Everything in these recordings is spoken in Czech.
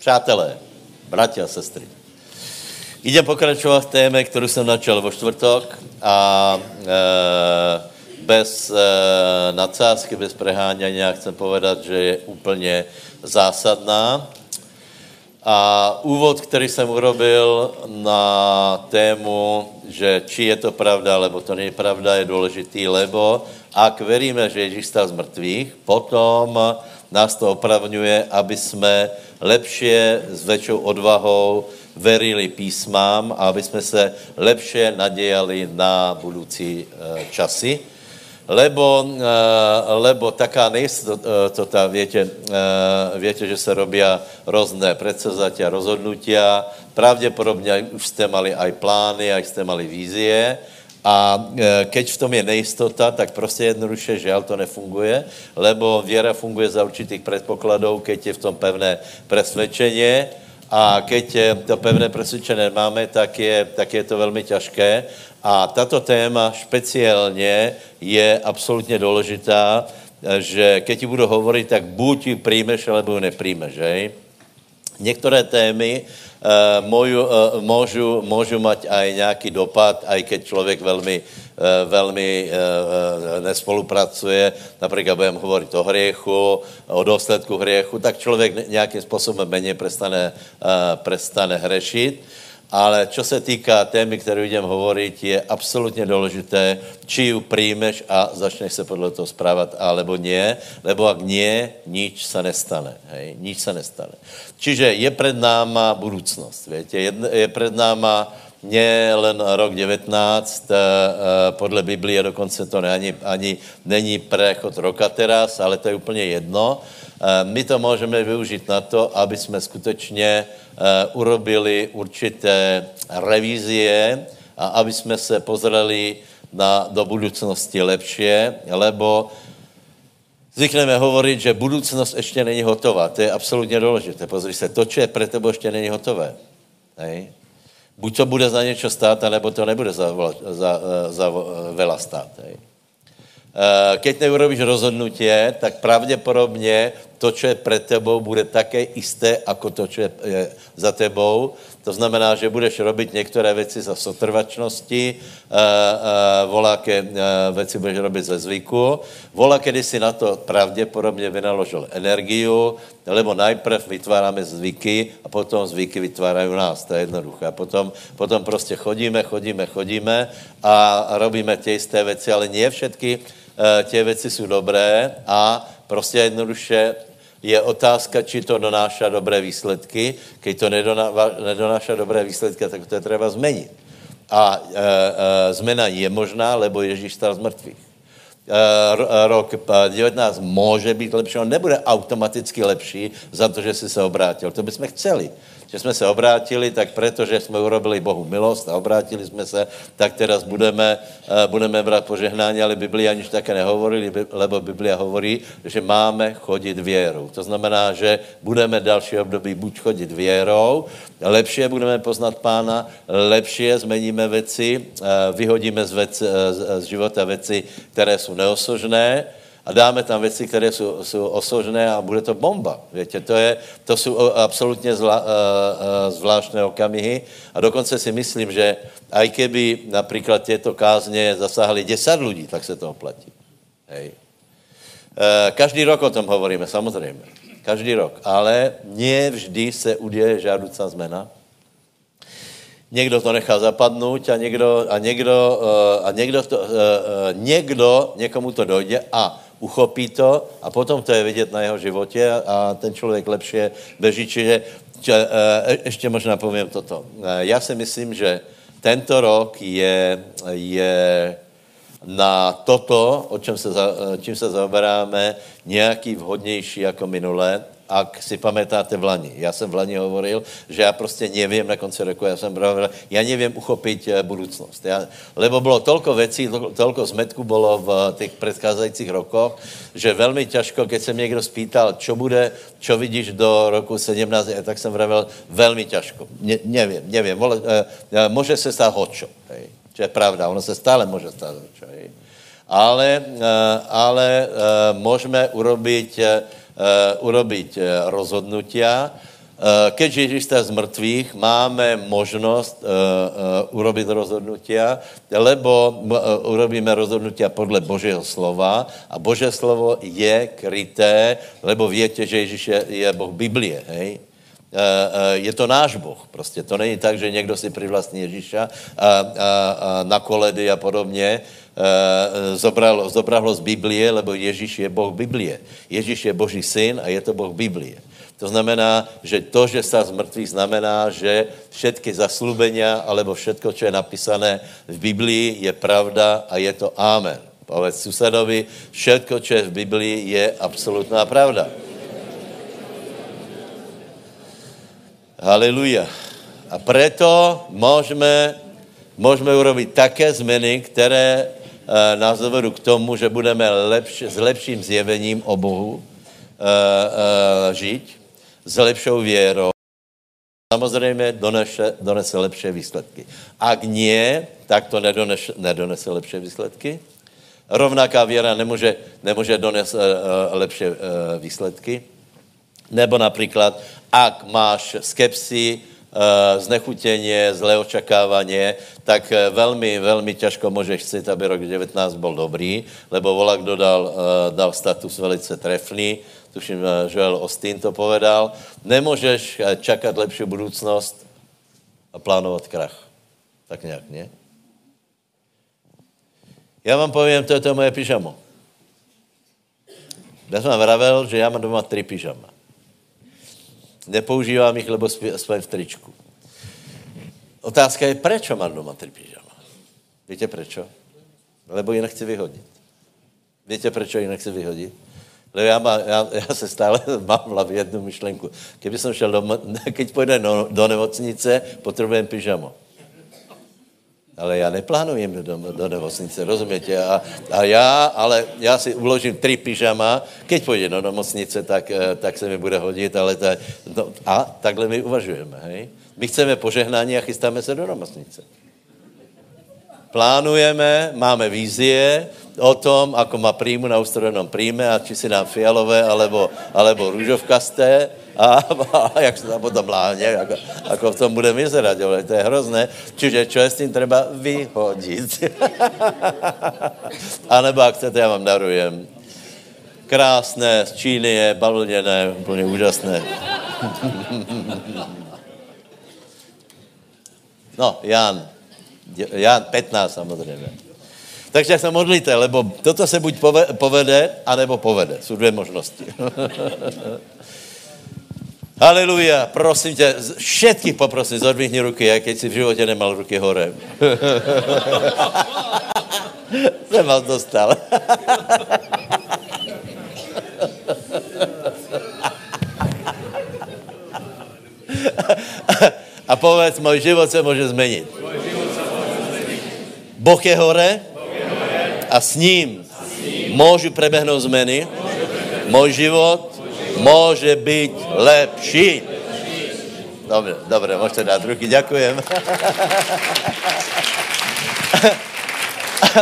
Přátelé, bratia a sestry, idem pokračovat v téme, kterou jsem načal vo čtvrtok a e, bez e, nadsázky, bez preháňania chcem povedat, že je úplně zásadná. A úvod, který jsem urobil na tému, že či je to pravda, nebo to není pravda, je důležitý, lebo ak veríme, že Ježíš stal z mrtvých, potom nás to opravňuje, aby jsme lepšie, s väčšou odvahou verili písmám a aby jsme se lepšie nadějali na budoucí eh, časy. Lebo, eh, lebo taká nejistota, větě, eh, větě, že se robí různé predsezatia, rozhodnutia, pravděpodobně už jste mali aj plány, aj jste mali vízie, a e, keď v tom je nejistota, tak prostě jednoduše žel to nefunguje, lebo věra funguje za určitých předpokladů, keď je v tom pevné presvědčení a keď to pevné presvědčené máme, tak je, tak je to velmi těžké. A tato téma speciálně je absolutně důležitá, že keď ti budu hovorit, tak buď ji přijmeš, alebo ji nepřijmeš, že? Některé témy můžu, uh, můžu, můžu mať aj nějaký dopad, aj keď člověk velmi, uh, velmi nespolupracuje, například budeme hovorit o hriechu, o důsledku hriechu, tak člověk nějakým způsobem méně prestane, prestane hřešit. Ale čo se týká témy, kterou idem hovoriť, je absolutně důležité, či ju přijmeš a začneš se podle toho správat, alebo nie, lebo ak nie, nič se nestane. Hej? Nič se nestane. Čiže je před náma budoucnost. Větě? Je, je před náma nie len rok 19, eh, eh, podle Biblie dokonce to ne, ani, ani není prechod roka teraz, ale to je úplně jedno. Eh, my to můžeme využít na to, aby jsme skutečně urobili určité revízie a aby jsme se pozreli na, do budoucnosti lepšie, lebo zvykneme hovorit, že budoucnost ještě není hotová. To je absolutně důležité. Pozri se, to, co je pre tebo, ještě není hotové. Hej? Buď to bude za něco stát, nebo to nebude za, za, za vela stát. Hej. Eh, keď neurobíš rozhodnutí, tak pravděpodobně to, co je před tebou, bude také isté, jako to, co je za tebou. To znamená, že budeš robit některé věci za sotrvačnosti, uh, uh, voláké uh, věci budeš robit ze zvyku. Volá, kedy si na to pravděpodobně vynaložil energiu, lebo najprv vytváráme zvyky a potom zvyky vytvárají nás. To je jednoduché. A potom, potom prostě chodíme, chodíme, chodíme a robíme tě jisté věci, ale nie všetky tě věci jsou dobré a prostě jednoduše je otázka, či to donáša dobré výsledky. Když to nedonáša dobré výsledky, tak to je třeba změnit. A e, e, změna je možná, lebo Ježíš stal z mrtvých. E, rok 19 může být lepší, on nebude automaticky lepší za to, že jsi se obrátil. To bychom chceli že jsme se obrátili, tak protože jsme urobili Bohu milost a obrátili jsme se, tak teraz budeme, eh, budeme brát požehnání, ale Biblia aniž také nehovorí, lebo Biblia hovorí, že máme chodit věrou. To znamená, že budeme další období buď chodit věrou, lepšie budeme poznat pána, lepšie zmeníme věci, eh, vyhodíme z, věci, eh, z života věci, které jsou neosožné, a dáme tam věci, které jsou, jsou osožné a bude to bomba. Víte, to, je, to jsou absolutně zla, uh, uh, zvláštné okamihy a dokonce si myslím, že aj keby například těto kázně zasáhly 10 lidí, tak se to oplatí. Hej. Uh, každý rok o tom hovoríme, samozřejmě. Každý rok. Ale nie vždy se uděje žádoucí zmena. Někdo to nechá zapadnout a někdo, a někdo, a někdo, to, někdo někomu to dojde a uchopí to a potom to je vidět na jeho životě a ten člověk lepšie beží. Čiže če, e, ještě možná povím toto. E, já si myslím, že tento rok je, je na toto, o čem se, e, čím se zaoberáme, nějaký vhodnější jako minulé ak si pamätáte v Lani. Já jsem v Lani hovoril, že já prostě nevím na konci roku, já jsem hovoril, já nevím uchopit eh, budoucnost. Já, lebo bylo tolko věcí, tolko zmetku bylo v těch předcházejících rokoch, že velmi těžko, keď se mě někdo spýtal, čo bude, čo vidíš do roku 17, tak jsem vravil, velmi těžko. Ne, nevím, nevím. Eh, eh, může se stát hočo. Čo je pravda, ono se stále může stát hočo. Ale, ale můžeme urobit urobiť rozhodnutia, keď Ježíš z mrtvých, máme možnost urobit rozhodnutia, lebo urobíme rozhodnutia podle Božího slova a Boží slovo je kryté, lebo víte, že Ježíš je, je Boh Biblie, hej? je to náš Boh. Prostě to není tak, že někdo si přivlastní Ježíša na koledy a podobně. Zobral, zobral ho z Biblie, lebo Ježíš je Boh Biblie. Ježíš je Boží syn a je to Boh Biblie. To znamená, že to, že sa z mrtvých znamená, že všetky zaslúbenia alebo všetko, čo je napísané v Biblii, je pravda a je to amen. Povedz susedovi, všetko, čo je v Biblii, je absolutná pravda. Haleluja. A preto môžeme, môžeme urobiť také zmeny, které nás dovedú k tomu, že budeme lepš, s lepším zjevením o Bohu uh, uh, žiť, s lepšou věrou. Samozřejmě donese, donese lepší výsledky. Ak nie, tak to nedonese, nedonese lepší výsledky. Rovnaká věra nemůže, nemůže donést uh, lepší uh, výsledky. Nebo například, ak máš skepsi, uh, znechutěně, zlé očekávání, tak uh, velmi, velmi těžko můžeš chcít, aby rok 19 byl dobrý, lebo volak dodal, uh, dal status velice trefný, tuším, Joel Ostin to povedal, nemůžeš čakat lepší budoucnost a plánovat krach. Tak nějak, ne? Já vám povím, to je to moje pyžamo. Já jsem vravel, že já mám doma tři pyžama. Nepoužívám jich, lebo spím v tričku. Otázka je, proč mám doma tři pyžama? Víte proč? Lebo ji nechci vyhodit. Víte, proč ji nechci vyhodit? Lebo já, má, já, já se stále mám v hlavě jednu myšlenku. Kdyby jsem šel do, keď půjde do nemocnice, potřebujeme pyžamo. Ale já neplánujem do, do nemocnice, rozumíte? A, a já, ale já si uložím tři pyžama, keď půjde do nemocnice, tak, eh, tak se mi bude hodit, ale ta, no, a takhle my uvažujeme, hej? My chceme požehnání a chystáme se do nemocnice. Plánujeme, máme vízie, o tom, ako má príjmu na ustrojenom príjme a či si nám fialové alebo, alebo růžovkasté a, a jak se tam potom láhne, ako, ako v tom bude vyzerať, ale to je hrozné. Čiže čo je s tím treba vyhodit. a nebo ak chcete, já vám darujem. Krásné, z Číny je, bavlněné, úplně úžasné. no, Jan. Jan 15 samozřejmě. Takže se modlíte, lebo toto se buď povede, anebo povede. Jsou dvě možnosti. Haleluja, prosím tě, všetkých poprosím, zodvihni ruky, jak keď si v životě nemal ruky hore. Jsem vás dostal. A povedz, můj život se může změnit. Boh je hore, a s ním můžu prebehnout změny, můj život může být lepší. Dobře, dobře, můžete dát ruky, děkujem.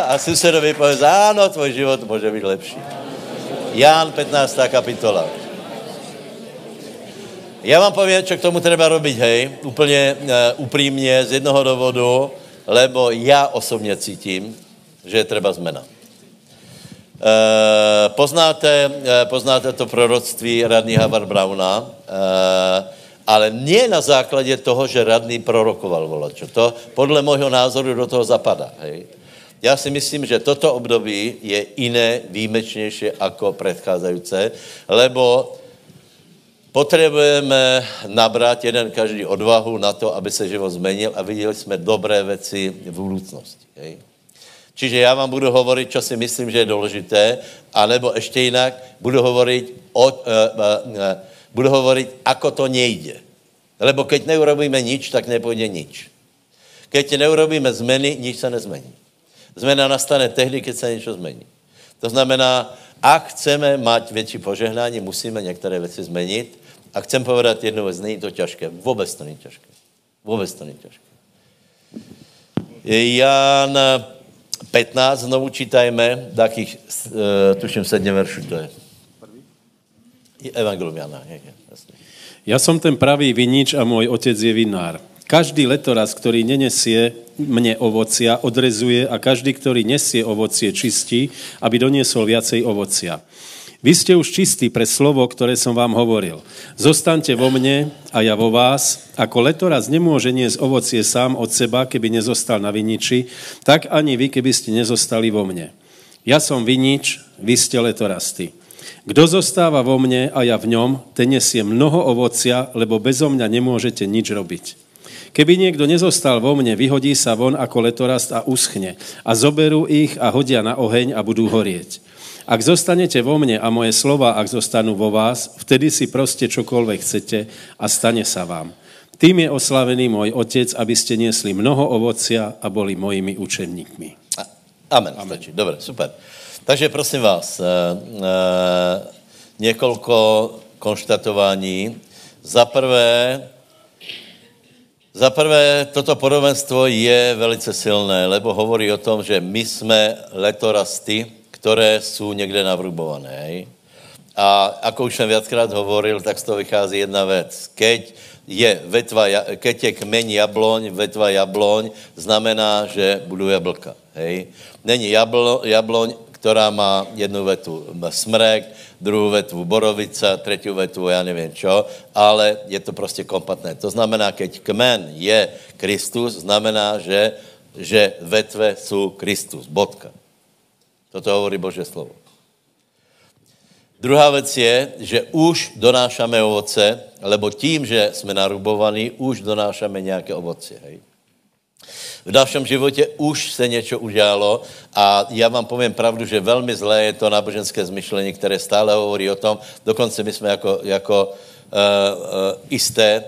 A susedovi povedz, ano, tvoj život může být lepší. Ján 15. kapitola. Já vám povím, co k tomu treba robiť, hej, úplně uh, upřímně, z jednoho důvodu, lebo já osobně cítím, že je třeba zmena. E, poznáte, e, poznáte to proroctví radní Havard Brauna, e, ale nie na základě toho, že radný prorokoval volačo. To podle mého názoru do toho zapadá. Hej. Já si myslím, že toto období je jiné, výjimečnější jako předcházející, lebo potřebujeme nabrat jeden každý odvahu na to, aby se život zmenil a viděli jsme dobré věci v budoucnosti. Hej. Čiže já vám budu hovorit, co si myslím, že je důležité, anebo ještě jinak, budu hovorit, o, uh, uh, uh, budu hovorit, ako to nejde. Lebo keď neurobíme nič, tak nepůjde nič. Keď neurobíme zmeny, nič se nezmení. Zmena nastane tehdy, keď se něco zmení. To znamená, ak chceme mať větší požehnání, musíme některé věci změnit. A chcem povedat jednu věc, není to těžké. Vůbec to není těžké. Vůbec to není těžké. Jan 15 znovu čítajme, takých, uh, tuším, sedm veršů to je. Evangelium Jana. Ja som ten pravý vinič a môj otec je vinár. Každý letoraz, ktorý nenesie mne ovocia, odrezuje a každý, ktorý nesie ovocie, čistí, aby doniesol viacej ovocia. Vy ste už čistí pre slovo, ktoré som vám hovoril. Zostaňte vo mne a ja vo vás. Ako letoraz nemôže niesť ovocie sám od seba, keby nezostal na viniči, tak ani vy, keby ste nezostali vo mne. Ja som vinič, vy ste letorasty. Kdo zostáva vo mne a ja v ňom, ten nesie mnoho ovocia, lebo bezo mňa nemôžete nič robiť. Keby niekto nezostal vo mne, vyhodí sa von ako letorast a uschne. A zoberú ich a hodia na oheň a budú horieť. Ak zostanete vo mne a moje slova, ak zostanú vo vás, vtedy si proste čokoľvek chcete a stane sa vám. Tým je oslavený môj otec, aby ste niesli mnoho ovocia a boli mojimi učeníkmi. Amen. Amen. Dobre, super. Takže prosím vás, uh, uh, několiko konštatování. Za prvé, za prvé, toto podobenstvo je velice silné, lebo hovorí o tom, že my jsme letorasty, které jsou někde navrubované. A ako už jsem viackrát hovoril, tak z toho vychází jedna věc. Keď je, vetva, keď je kmeň jabloň, vetva jabloň, znamená, že budou jablka. Hej? Není jablo, jabloň, která má jednu vetu smrek, druhou vetvu borovica, třetí vetvu já nevím čo, ale je to prostě kompatné. To znamená, keď kmen je Kristus, znamená, že, že vetve jsou Kristus. Bodka. Toto hovorí Bože slovo. Druhá věc je, že už donášame ovoce, lebo tím, že jsme narubovaní, už donášame nějaké ovoce. Hej? v našem životě už se něco udělalo a já vám povím pravdu, že velmi zlé je to náboženské zmyšlení, které stále hovorí o tom, dokonce my jsme jako, jako uh, uh, isté,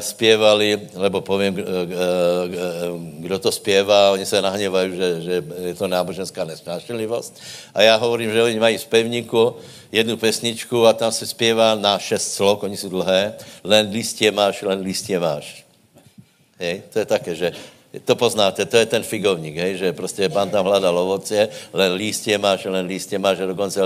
zpěvali, lebo povím, uh, uh, kdo to zpěvá, oni se nahněvají, že, že je to náboženská nesnášenlivost. A já hovorím, že oni mají zpěvníku jednu pesničku a tam se zpěvá na šest slov, oni jsou dlhé, len listě máš, len listě máš. Hej, to je také, že to poznáte, to je ten figovník, hej, že prostě pán tam hledal ovoce, len lístě máš, len lístě máš a dokonce,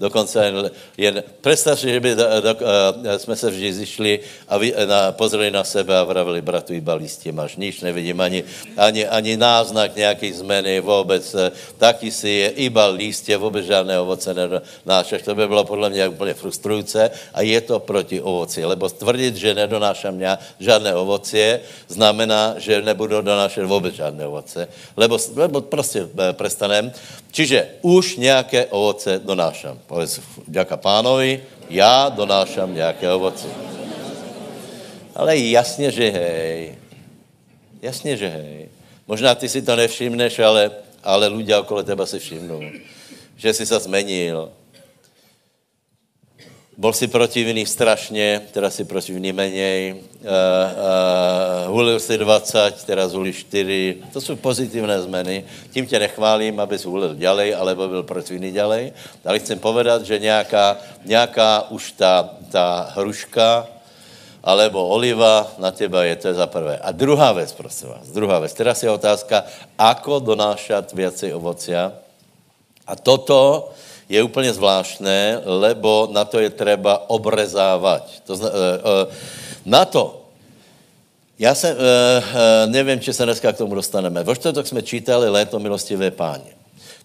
dokonce jen, představ si, že by do, do, uh, jsme se vždy zišli a vy, na, pozreli na sebe a vravili, bratu, iba lístě máš, nič nevidím, ani, ani, ani náznak nějaký zmeny, vůbec, eh, taky si je iba lístě, vůbec žádné ovoce nedonášaš, to by bylo podle mě úplně frustrující a je to proti ovoci, lebo tvrdit, že nedonášám žádné ovoce, znamená, že nebudu donášet nedonášet vůbec žádné ovoce, lebo, lebo prostě eh, prestanem. Čiže už nějaké ovoce donášám. Povedz, děka pánovi, já donášám nějaké ovoce. Ale jasně, že hej. Jasně, že hej. Možná ty si to nevšimneš, ale, ale lidé okolo teba si všimnou. Že jsi se zmenil, Bol si protivný strašně, teda si protivný menej. Uh, uh, hulil si 20, teraz hulíš 4. To jsou pozitivné zmeny. Tím tě nechválím, abys hulil ďalej, alebo byl protivný ďalej. Ale chcem povedat, že nějaká, nějaká už ta, ta hruška, alebo oliva na teba je, to je za prvé. A druhá věc, prosím vás, druhá věc. Teraz je otázka, ako donášat věci ovocia. A toto je úplně zvláštné, lebo na to je třeba obrezávat. To zna, uh, uh, na to, já uh, uh, nevím, či se dneska k tomu dostaneme. Vo čtvrtok jsme čítali Léto milostivé páně.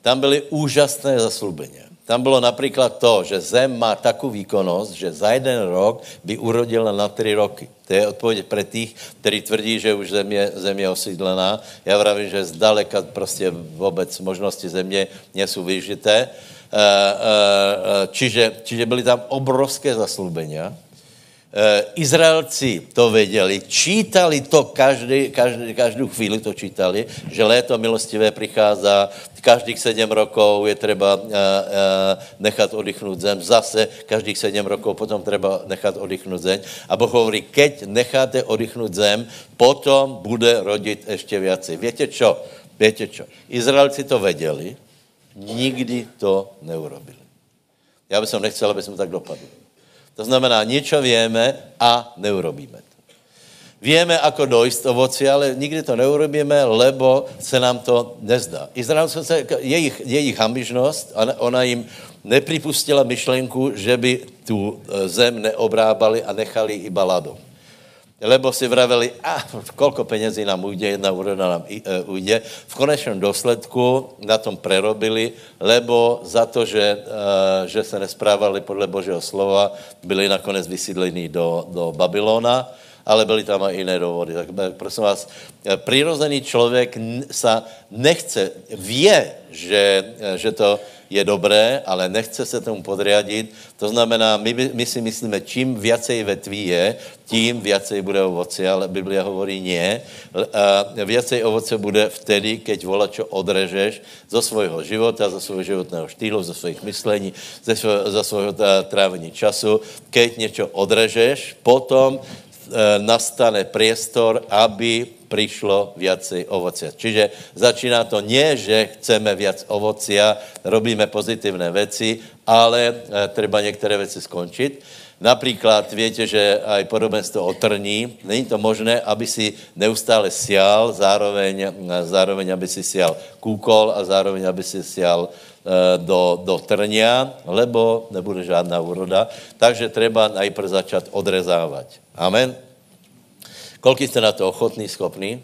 Tam byly úžasné zaslubení. Tam bylo například to, že zem má takovou výkonnost, že za jeden rok by urodila na tři roky. To je odpověď pro těch, kteří tvrdí, že už země, země osídlená. Já vravím, že zdaleka prostě vůbec možnosti země nejsou vyžité. Eh, eh, čiže, čiže byly tam obrovské zaslubenia. Eh, Izraelci to věděli, čítali to každý, každý, každou chvíli to čítali, že léto milostivé přichází, každých sedm rokov je třeba nechat oddychnout zem, zase každých sedm rokov potom třeba nechat oddychnout zem. A Boh hovorí, keď necháte oddychnout zem, potom bude rodit ještě viacej. Víte čo? Víte čo? Izraelci to věděli, nikdy to neurobili. Já bych nechcel, aby jsme tak dopadli. To znamená, něco víme a neurobíme to. Víme, ako dojít ovoci, ale nikdy to neurobíme, lebo se nám to nezdá. Izraelce, jejich, jejich ambižnost, ona jim nepripustila myšlenku, že by tu eh, zem neobrábali a nechali iba ladom lebo si vraveli, a koľko penězí nám ujde, jedna úroda nám e, ujde. V konečnom dôsledku na tom prerobili, lebo za to, že, e, že se nesprávali podle Božího slova, byli nakonec vysídlení do, do Babylona, ale byly tam i jiné důvody. Tak prosím vás, e, přirozený člověk sa nechce, vie, že, že to je dobré, ale nechce se tomu podriadit. To znamená, my, my si myslíme, čím viacej vetví je, tím viacej bude ovoce, ale Biblia hovorí nie. Viacej ovoce bude vtedy, keď volačo odrežeš zo svojho života, zo svojho životného štýlu, zo svojich myslení, ze svojho, za svojho trávení času. Keď něco odrežeš, potom nastane priestor, aby prišlo viacej ovocia. Čiže začíná to nie, že chceme viac ovocia, robíme pozitívne veci, ale e, treba některé věci skončit. Například víte, že aj podobenstvo o trní, není to možné, aby si neustále sial, zároveň, zároveň aby si sial kúkol a zároveň, aby si sial do, do trnia, lebo nebude žádná úroda. Takže treba najprv začat odrezávat. Amen. Koľko jste na to ochotní, schopní?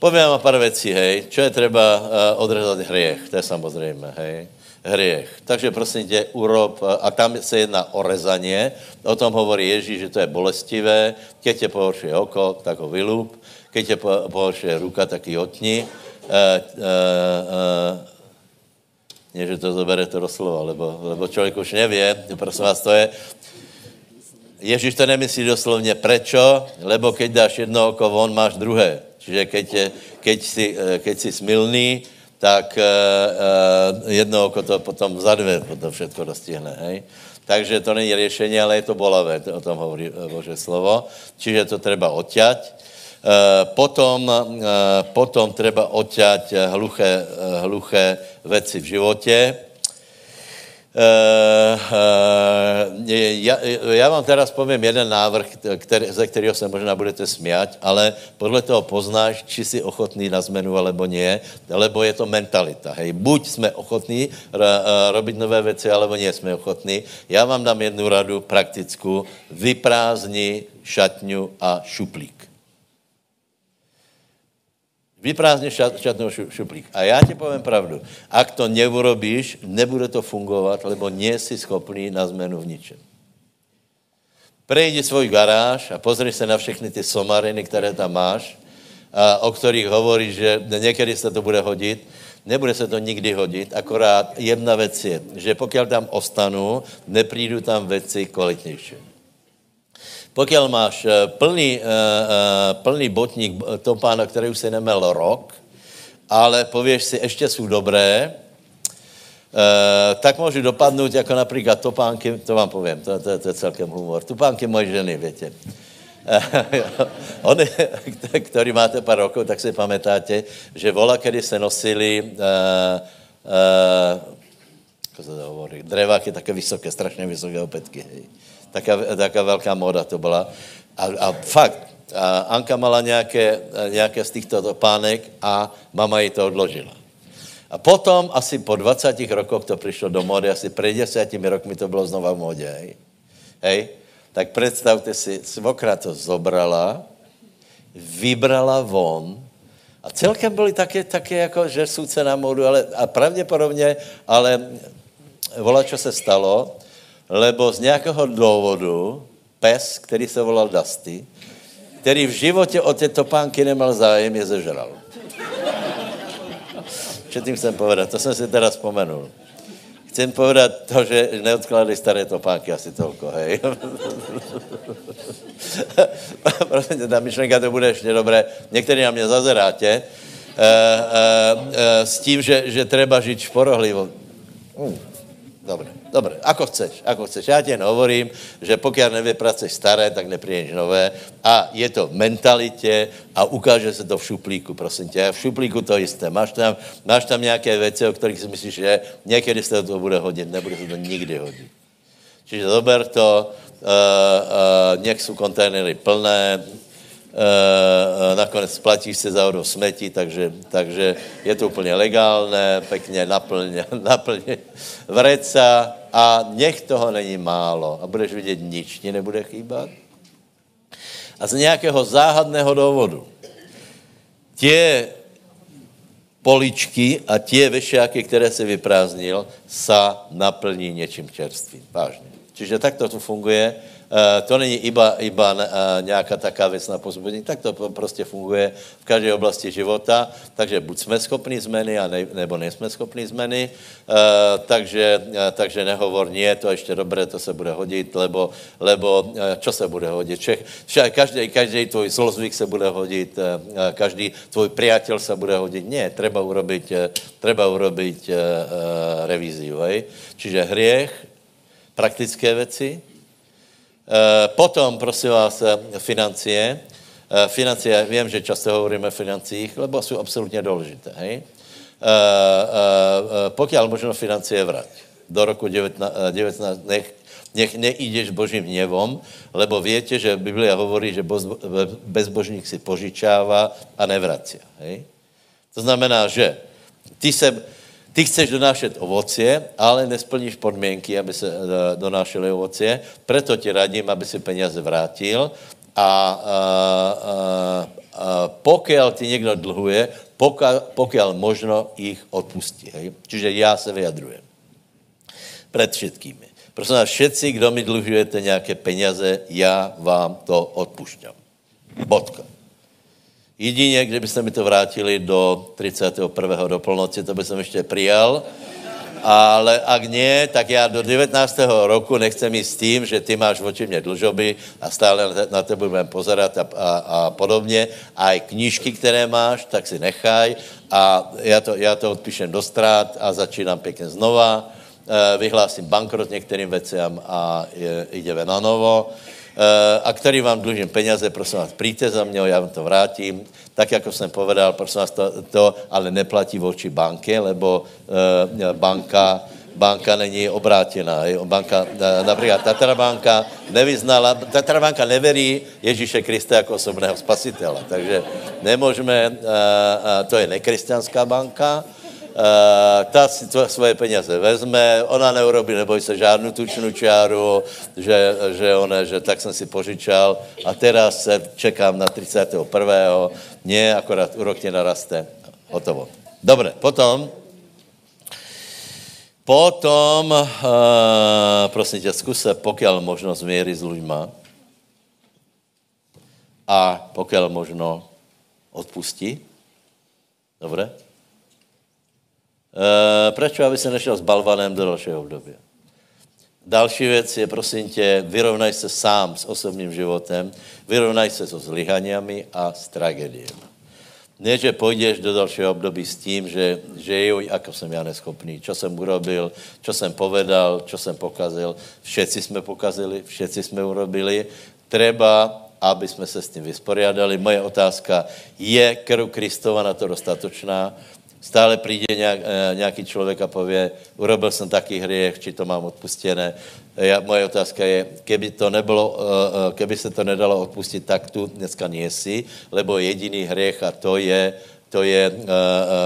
Povím vám pár věcí, hej. Čo je třeba uh, odrezat hriech? To je samozřejmě, hej. Hriech. Takže prosím tě, urob, a tam se jedná o rezaně, o tom hovorí Ježíš, že to je bolestivé, keď tě pohoršuje oko, tak ho vylúb, keď tě pohoršuje ruka, tak ji otni. Uh, uh, uh, nie, že to zoberete do slova, lebo, lebo člověk už nevě, prosím vás, to je, Ježíš to nemyslí doslovně prečo, lebo keď dáš jedno oko von, máš druhé. Čiže keď, keď, si, eh, keď si smilný, tak uh, jedno oko to potom za dvě to všechno dostihne. Hej? Takže to není řešení, ale je to bolavé, to, o tom hovorí Bože slovo. Čiže to treba odťať. Uh, potom, potom treba odťať hluché, hluché věci v životě já, já vám teraz povím jeden návrh, který, ze kterého se možná budete smět, ale podle toho poznáš, či jsi ochotný na zmenu, alebo nie, lebo je to mentalita. Hej. Buď jsme ochotní robit nové věci, alebo nie jsme ochotní. Já vám dám jednu radu praktickou. Vyprázdni šatňu a šuplík. Vyprázdně šat, šatnou šuplík. A já ti povím pravdu. Ak to neurobíš, nebude to fungovat, lebo nie si schopný na zmenu v ničem. Prejdi svůj garáž a pozri se na všechny ty somariny, které tam máš, a, o kterých hovoríš, že někdy se to bude hodit. Nebude se to nikdy hodit, akorát jedna věc je, že pokud tam ostanu, neprídu tam věci kvalitnější. Pokud máš eh, plný, eh, eh, plný botník topána, který už si nemel rok, ale pověš si, ještě jsou dobré, tak můžu dopadnout jako například topánky, to vám povím, to, to, to je celkem humor, topánky moje ženy, větě. Oni, který máte pár rokov, tak si pamätáte, že vola, kedy se nosili uh, uh, ako se to hovorí, dreváky také vysoké, strašně vysoké opetky. Hej taká, taká velká moda to byla. A, a fakt, a Anka mala nějaké, nějaké z těchto pánek a mama jí to odložila. A potom asi po 20 rokoch to přišlo do mody, asi před 10 rokmi to bylo znova v modě. Hej. hej? Tak představte si, svokra to zobrala, vybrala von a celkem byly také, také jako, že suce na modu, ale, a pravděpodobně, ale vola, co se stalo, lebo z nějakého důvodu pes, který se volal Dusty, který v životě o ty topánky nemal zájem, je zežral. Co tím chcem povedat? To jsem si teda vzpomenul. Chcem povedat to, že neodkládej staré topánky asi tolko, hej. Prosím ta myšlenka to bude ještě dobré. Některý na mě zazeráte. E, e, e, s tím, že, že treba žít šporohlivo. Hmm. Dobre, dobre, ako chceš, ako chceš. Já ti jen hovorím, že pokud nevypraceš staré, tak nepřijdeš nové a je to v mentalitě a ukáže se to v šuplíku, prosím tě. V šuplíku to jisté. Máš tam, máš tam nějaké věci, o kterých si myslíš, že někdy se to bude hodit, nebude se to nikdy hodit. Čiže zober to, uh, uh, nech jsou kontejnery plné, e, nakonec platíš se za odov smetí, takže, takže je to úplně legálné, pekně naplň, naplň vreca a nech toho není málo a budeš vidět, nič ti nebude chýbat. A z nějakého záhadného důvodu tě poličky a tě vešáky, které se vyprázdnil, sa naplní něčím čerstvým. Vážně. Čiže tak to funguje to není iba, iba uh, nějaká taká věc na pozbuzení, tak to prostě funguje v každé oblasti života, takže buď jsme schopni zmeny, a ne, nebo nejsme schopni zmeny, uh, takže, takže nehovor, nie, to ještě dobré, to se bude hodit, lebo, lebo čo se bude hodit? Všech, však, každý, každý tvůj zlozvyk se bude hodit, každý tvůj priateľ se bude hodit. Nie, treba urobiť, treba urobiť revíziu, hej? Čiže hriech, praktické věci, Eh, potom, prosím vás, eh, financie. Eh, financie, vím, že často hovoríme o financích, lebo jsou absolutně důležité. Hej? Pokud možno financie vrať. Do roku 19, 19 nech, nech nejdeš božím hněvom, lebo víte, že Biblia hovorí, že bezbožník si požičává a nevracia. Hej? To znamená, že ty se, ty chceš donášet ovocie, ale nesplníš podmínky, aby se eh, donášely ovocie, proto ti radím, aby si peněze vrátil a, a, a, a pokud ti někdo dlhuje, pokud možno jich odpustí. Hej? Čiže já se vyjadrujem. Před všetkými. Prosím vás, všetci, kdo mi dlužujete nějaké peněze, já vám to odpušťám. Bodka. Jedině, kdybyste mi to vrátili do 31. do polnoci, to bych jsem ještě přijal. Ale ak nie, tak já do 19. roku nechcem jít s tím, že ty máš voči mě dlžoby a stále na tebe budeme pozerat a, a, a podobně. A i knížky, které máš, tak si nechaj a já to, já to odpíšem do strát a začínám pěkně znova. E, vyhlásím bankrot některým věcem a jdeme na novo. Eh, a který vám dlužím peněze, prosím vás, přijďte za mě, já vám to vrátím. Tak, jako jsem povedal, prosím vás, to, to ale neplatí voči banke, lebo uh, banka, banka není obrátěná. Banka, eh, například Tatrabanka nevyznala, Tatrabanka neverí Ježíše Krista jako osobného spasitela. Takže nemůžeme, to je nekřesťanská banka, ta si tvo, svoje peněze vezme, ona neurobí, neboj se, žádnou tučnou čáru, že, že, one, že tak jsem si požičal a teraz se čekám na 31. Nie, akorát úrok tě naraste. Hotovo. Dobře, potom, potom, uh, prosím tě, zkus se, pokud možno změřit s lidma a pokud možno odpustí. Dobře? E, proč, aby se nešel s balvanem do dalšího období? Další věc je, prosím tě, vyrovnaj se sám s osobním životem, vyrovnaj se so zlyhaniami a s tragédiemi. Ne, že půjdeš do dalšího období s tím, že, že jo, jako jsem já neschopný, čo jsem urobil, čo jsem povedal, čo jsem pokazil. Všetci jsme pokazili, všetci jsme urobili. Treba, aby jsme se s tím vysporiadali. Moje otázka, je krv Kristova na to dostatočná? Stále přijde eh, nějaký člověk a pově, urobil jsem taký hriech, či to mám odpustené. Ja, moje otázka je, keby, to nebylo, eh, eh, keby se to nedalo odpustit, tak tu dneska nie si, lebo jediný hriech a to je, to je uh,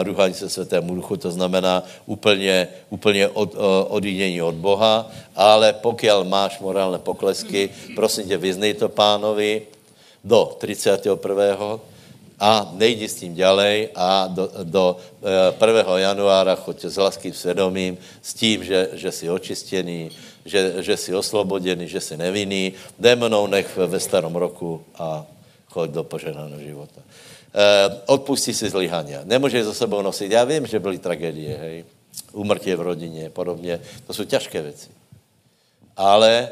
ruhání se světému duchu, to znamená úplně, úplně od, uh, odjídění od Boha, ale pokud máš morálné poklesky, prosím tě, vyznej to pánovi do 31 a nejdi s tím ďalej a do, do 1. Eh, januára choďte s laským svědomím, s tím, že, že jsi očistěný, že, že jsi osloboděný, že jsi nevinný, démonou nech ve starom roku a choď do poženaného života. Eh, odpustí si zlyhania. Nemůžeš za sebou nosit. Já vím, že byly tragédie, hej. Úmrtě v rodině, podobně. To jsou těžké věci. Ale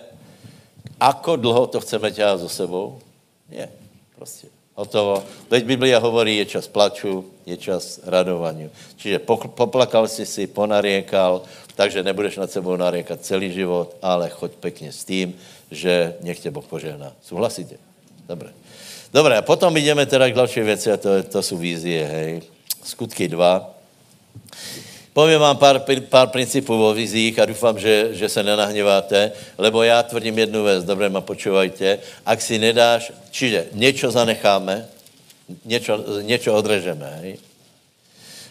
ako dlouho to chceme dělat za sebou? Je, prostě. Hotovo. Veď Biblia hovorí, je čas plaču, je čas radování. Čiže poplakal jsi si, ponariekal, takže nebudeš nad sebou nariekat celý život, ale choď pěkně s tím, že nech tě Boh požehná. Souhlasíte? Dobré. Dobré, a potom jdeme teda k další věci, a to, to jsou vízie, hej. Skutky 2. Povím vám pár, pár principů o vizích a doufám, že, že se nenahněváte, lebo já tvrdím jednu věc, dobré ma počúvajte, ak si nedáš, čiže něco zanecháme, něco, něco odrežeme, hej?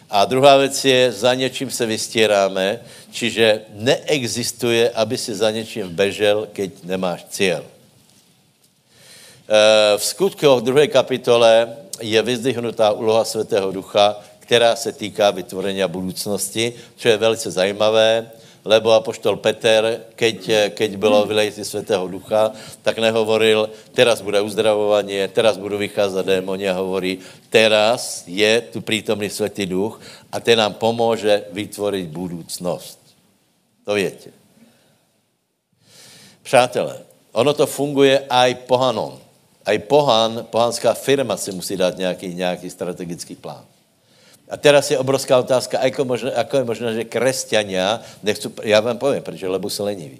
A druhá věc je, za něčím se vystíráme, čiže neexistuje, aby si za něčím bežel, keď nemáš cíl. Eh, v skutkoch druhé kapitole je vyzdvihnutá úloha Svatého Ducha, která se týká vytvorenia budoucnosti, čo je velice zajímavé, lebo apoštol Peter, keď, keď bylo vylejtí Svatého Ducha, tak nehovoril, teraz bude uzdravovanie, teraz budou vycházet démoni a hovorí, teraz je tu prítomný Svatý Duch a ten nám pomůže vytvořit budoucnost. To větě. Přátelé, ono to funguje aj pohanom. Aj pohan, pohanská firma si musí dát nějaký, nějaký strategický plán. A teraz je obrovská otázka, ako, možné, ako je možné, že kresťania nechcú, já vám povím, protože lebo se leniví.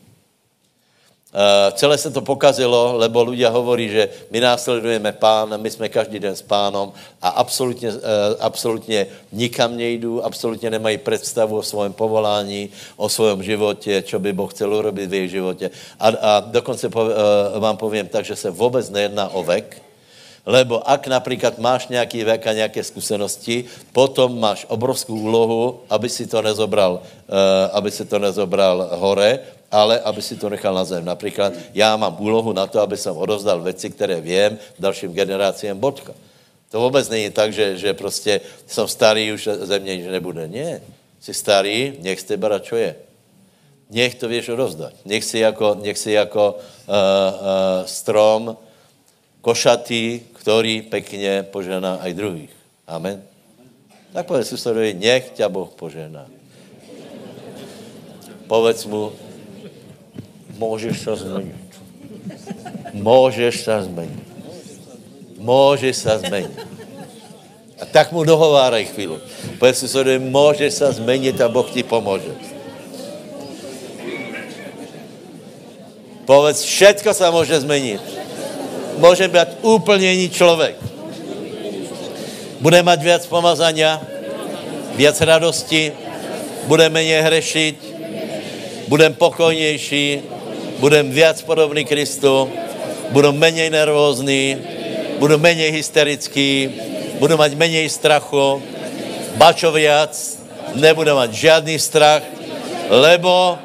Uh, celé se to pokazilo, lebo ľudia hovorí, že my následujeme pána, my jsme každý den s pánom a absolutně, uh, absolutně nikam nejdou, absolutně nemají představu o svém povolání, o svém životě, čo by Boh chcel urobit v jejich životě. A, a dokonce po, uh, vám povím tak, že se vůbec nejedná o vek, Lebo ak například máš nějaký vek a nějaké zkušenosti, potom máš obrovskou úlohu, aby si to nezobral, uh, aby si to nezobral hore, ale aby si to nechal na zem. Například já mám úlohu na to, aby jsem odovzdal věci, které vím, dalším generacím bodka. To vůbec není tak, že, že prostě jsem starý, už ze mě nic nebude. Ne. Jsi starý, nech z teba čo je. Nech to věš odovzdat. Nech si jako, nech si jako uh, uh, strom košatý, který pekně požená aj druhých. Amen. Tak povedz susedovi, nech ťa Boh požená. Povedz mu, můžeš se změnit. Můžeš se změnit. Můžeš se změnit. A tak mu dohováraj chvíli. Povedz susedovi, můžeš se změnit a Boh ti pomůže. Povedz, všetko se může změnit může být úplně jiný člověk. Bude mít víc pomazania, víc radosti, bude méně hřešit, budem pokojnější, budem víc podobný Kristu, budu méně nervózní, budu méně hysterický, budu mít méně strachu, bačo viac, nebudu mít žádný strach, lebo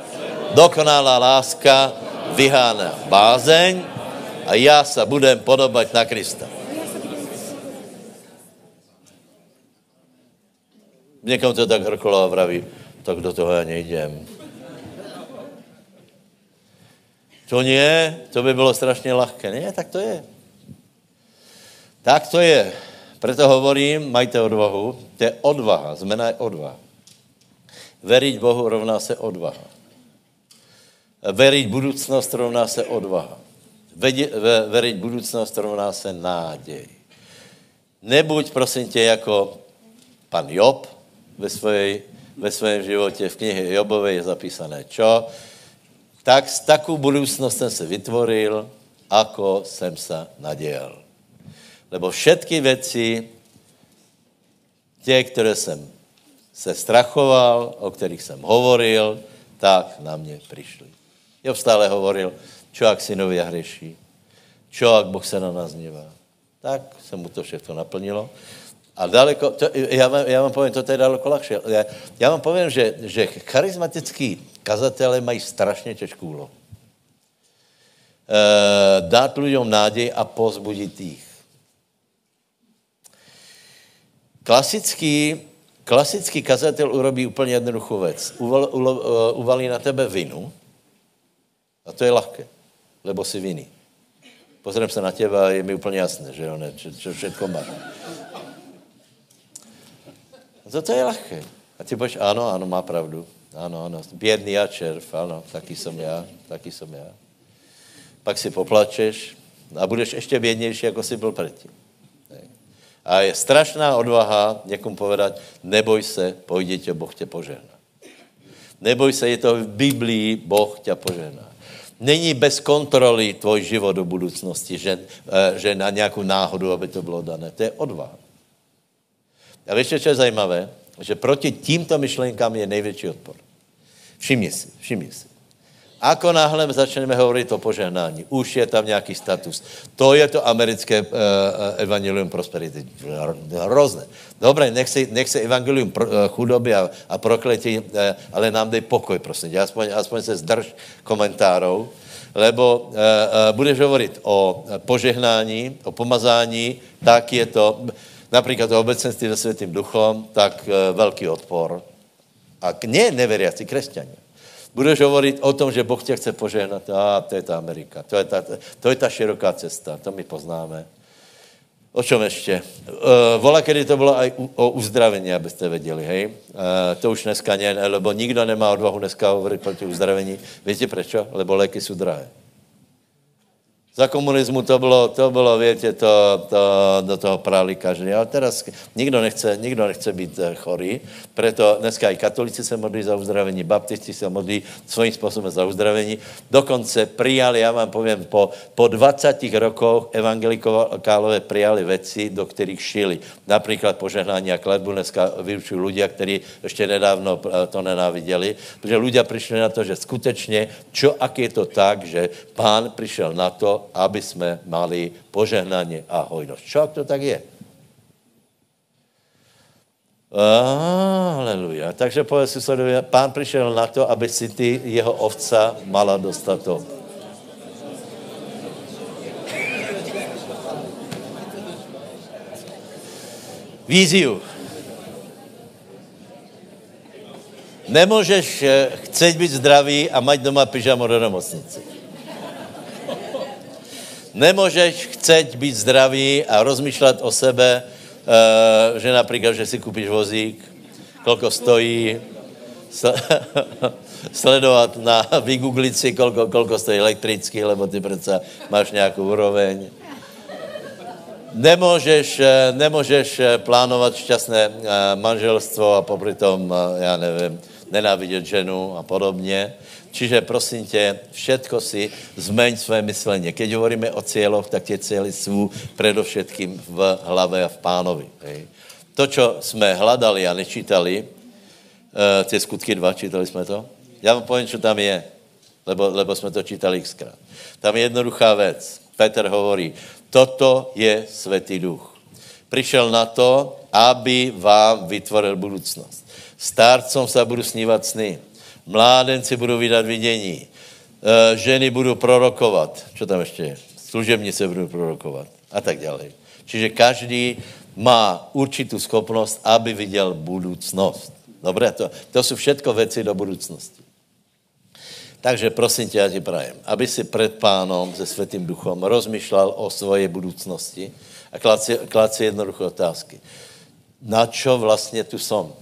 dokonalá láska vyháná bázeň, a já se budem podobat na Krista. Někam to tak hrkolo a vraví, tak do toho já nejdem. To nie, to by bylo strašně lahké. Ne, tak to je. Tak to je. Proto hovorím, majte odvahu. To je odvaha, zmena je odvaha. Veriť Bohu rovná se odvaha. Veriť budoucnost rovná se odvaha veriť budoucnost rovná se nádej. Nebuď, prosím tě, jako pan Job ve, svojej, ve svém životě. V knihe Jobové je zapísané čo? Tak s takovou budoucnost jsem se vytvoril, ako jsem se nadějal. Lebo všetky věci, tě, které jsem se strachoval, o kterých jsem hovoril, tak na mě přišly. Job stále hovoril, Čo ak synovia hřeší? Čo ak Boh se na nás nevá? Tak se mu to všechno naplnilo. A daleko, to, já, vám, já vám povím, to je daleko lehčí. Já, já vám povím, že, že charismatický kazatelé mají strašně těžkou úlohu. E, dát lidem nádej a pozbudit jich. Klasický, klasický kazatel urobí úplně jednoduchou věc. Uval, uvalí na tebe vinu a to je lahké lebo si vinný. Pozriem se na těba a je mi úplně jasné, že jo, ne, že, že všetko máš. A to, to je lehké. A ty budeš, ano, ano, má pravdu. Ano, ano. Bědný a červ, ano, taky jsem já, taky jsem já. Pak si poplačeš a budeš ještě bědnější, jako jsi byl předtím. A je strašná odvaha někomu povedat, neboj se, pojď tě, Boh tě požehná. Neboj se, je to v Biblii, Boh tě požehná. Není bez kontroly tvoj život do budoucnosti, že, eh, že na nějakou náhodu, aby to bylo dané. To je odvaha. A víš, co je zajímavé? že proti tímto myšlenkám je největší odpor. Všimni si, všimni si. Ako náhle začneme hovorit o požehnání, už je tam nějaký status. To je to americké uh, evangelium prosperity. Hrozné. Dobré, nech se, nech se evangelium pro, uh, chudoby a, a prokletí, uh, ale nám dej pokoj, prosím. Aspoň, aspoň se zdrž komentárov, lebo uh, uh, budeš hovorit o požehnání, o pomazání, tak je to, například o obecenství ve světým duchom, tak uh, velký odpor. A nie neveriaci křesťania budeš hovorit o tom, že Boh tě chce požehnat. A to je ta Amerika, to je ta, to je ta široká cesta, to my poznáme. O čem ještě? Uh, vola, kedy to bylo aj o uzdravení, abyste věděli, hej? Uh, to už dneska ne, lebo nikdo nemá odvahu dneska hovorit proti uzdravení. Víte proč? Lebo léky jsou drahé. Za komunismu to bylo, to bylo, větě, to, to, do toho práli každý. Ale teraz nikdo nechce, nikdo nechce být eh, chorý, proto dneska i katolici se modlí za uzdravení, baptisti se modlí svým způsobem za uzdravení. Dokonce přijali, já vám povím, po, po 20 rokoch evangelikálové přijali věci, do kterých šili. Například požehnání a kletbu dneska vyučují ľudia, kteří ještě nedávno eh, to nenáviděli, protože ľudia přišli na to, že skutečně, čo ak je to tak, že pán přišel na to, aby jsme mali požehnání a hojnost. Čo to tak je? Aleluja. Takže povedz si sledově, pán přišel na to, aby si ty jeho ovca mala dostatok. Víziu. Nemůžeš eh, chcet být zdravý a mať doma pyžamo do nemocnice. Nemůžeš chcet být zdravý a rozmýšlet o sebe, uh, že například, že si kupíš vozík, kolko stojí, sledovat na, vygooglit si, kolko, kolko stojí elektrický, lebo ty přece máš nějakou úroveň. Nemůžeš, eh, nemůžeš eh, plánovat šťastné manželstvo a popri tom, já nevím, nenávidět ženu a podobně. Čiže prosím tě, všetko si zmeň své myšlení. Keď hovoríme o cieľoch, tak tie cíly jsou predovšetkým v hlave a v pánovi. Hej. To, čo jsme hledali a nečítali, uh, ty skutky dva, čítali jsme to? Já vám povím, co tam je, lebo, lebo jsme to čítali xkrát. Tam je jednoduchá věc. Petr hovorí, toto je světý duch. Přišel na to, aby vám vytvoril budoucnost. Stárcom se budu snívat sny Mládenci budou vydat vidění. E, ženy budou prorokovat. Co tam ještě je? Služebnice budou prorokovat. A tak dále. Čiže každý má určitou schopnost, aby viděl budoucnost. Dobré, to, to jsou všetko věci do budoucnosti. Takže prosím tě, já ti prajem, aby si před pánom se světým duchom rozmýšlel o svojej budoucnosti a klad si, klad si jednoduché otázky. Na čo vlastně tu som?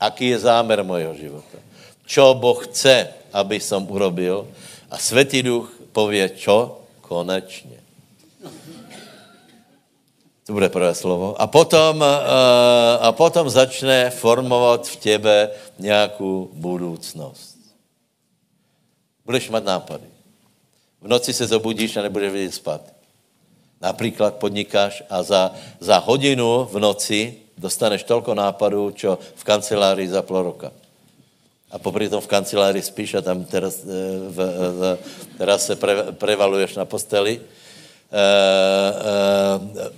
Aký je zámer mojho života? čo Boh chce, aby som urobil. A Svetý duch pově, čo? Konečně. To bude prvé slovo. A potom, eh, a potom začne formovat v těbe nějakou budoucnost. Budeš mít nápady. V noci se zobudíš a nebudeš vědět spát. Například podnikáš a za, za hodinu v noci dostaneš tolko nápadů, čo v kancelárii za půl roka a popri tom v kancelárii spíš a tam teraz, eh, v, v, teraz se pre, prevaluješ na posteli, e, e,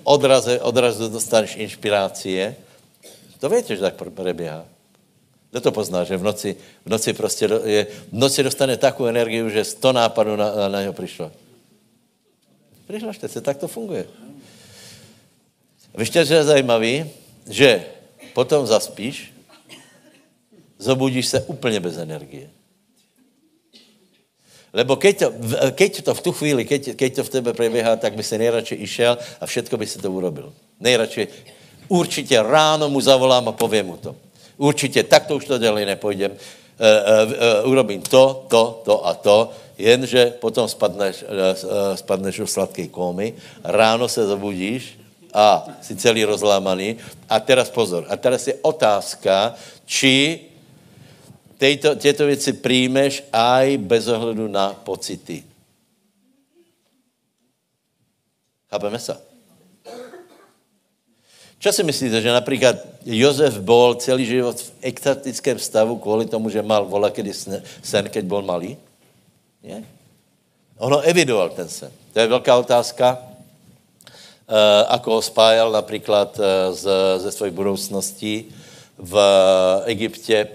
odraze, odraze dostaneš inšpirácie. To víte, že tak preběhá. Kdo to pozná, že v noci, v noci prostě je, v noci dostane takovou energii, že sto nápadů na, na, na něho přišlo. Přihlašte se, tak to funguje. Víš, že je zajímavý, že potom zaspíš zobudíš se úplně bez energie. Lebo keď to, keď to v tu chvíli, keď, keď to v tebe preběhá, tak by se nejradši išel a všetko by si to urobil. Nejradši určitě ráno mu zavolám a povím mu to. Určitě takto už to dělej nepůjdem. Uh, uh, uh, urobím to, to, to a to, jenže potom spadneš, uh, spadneš do sladké kómy, ráno se zobudíš a si celý rozlámaný. A teraz pozor, a teraz je otázka, či Tejto, těto věci přijmeš aj bez ohledu na pocity. Chápeme se? Čo si myslíte, že například Jozef bol celý život v extatickém stavu kvůli tomu, že mal vola kedy sen, keď bol malý? Nie? Ono evidoval ten sen. To je velká otázka, ako ho spájal například ze své budoucnosti v Egyptě. E,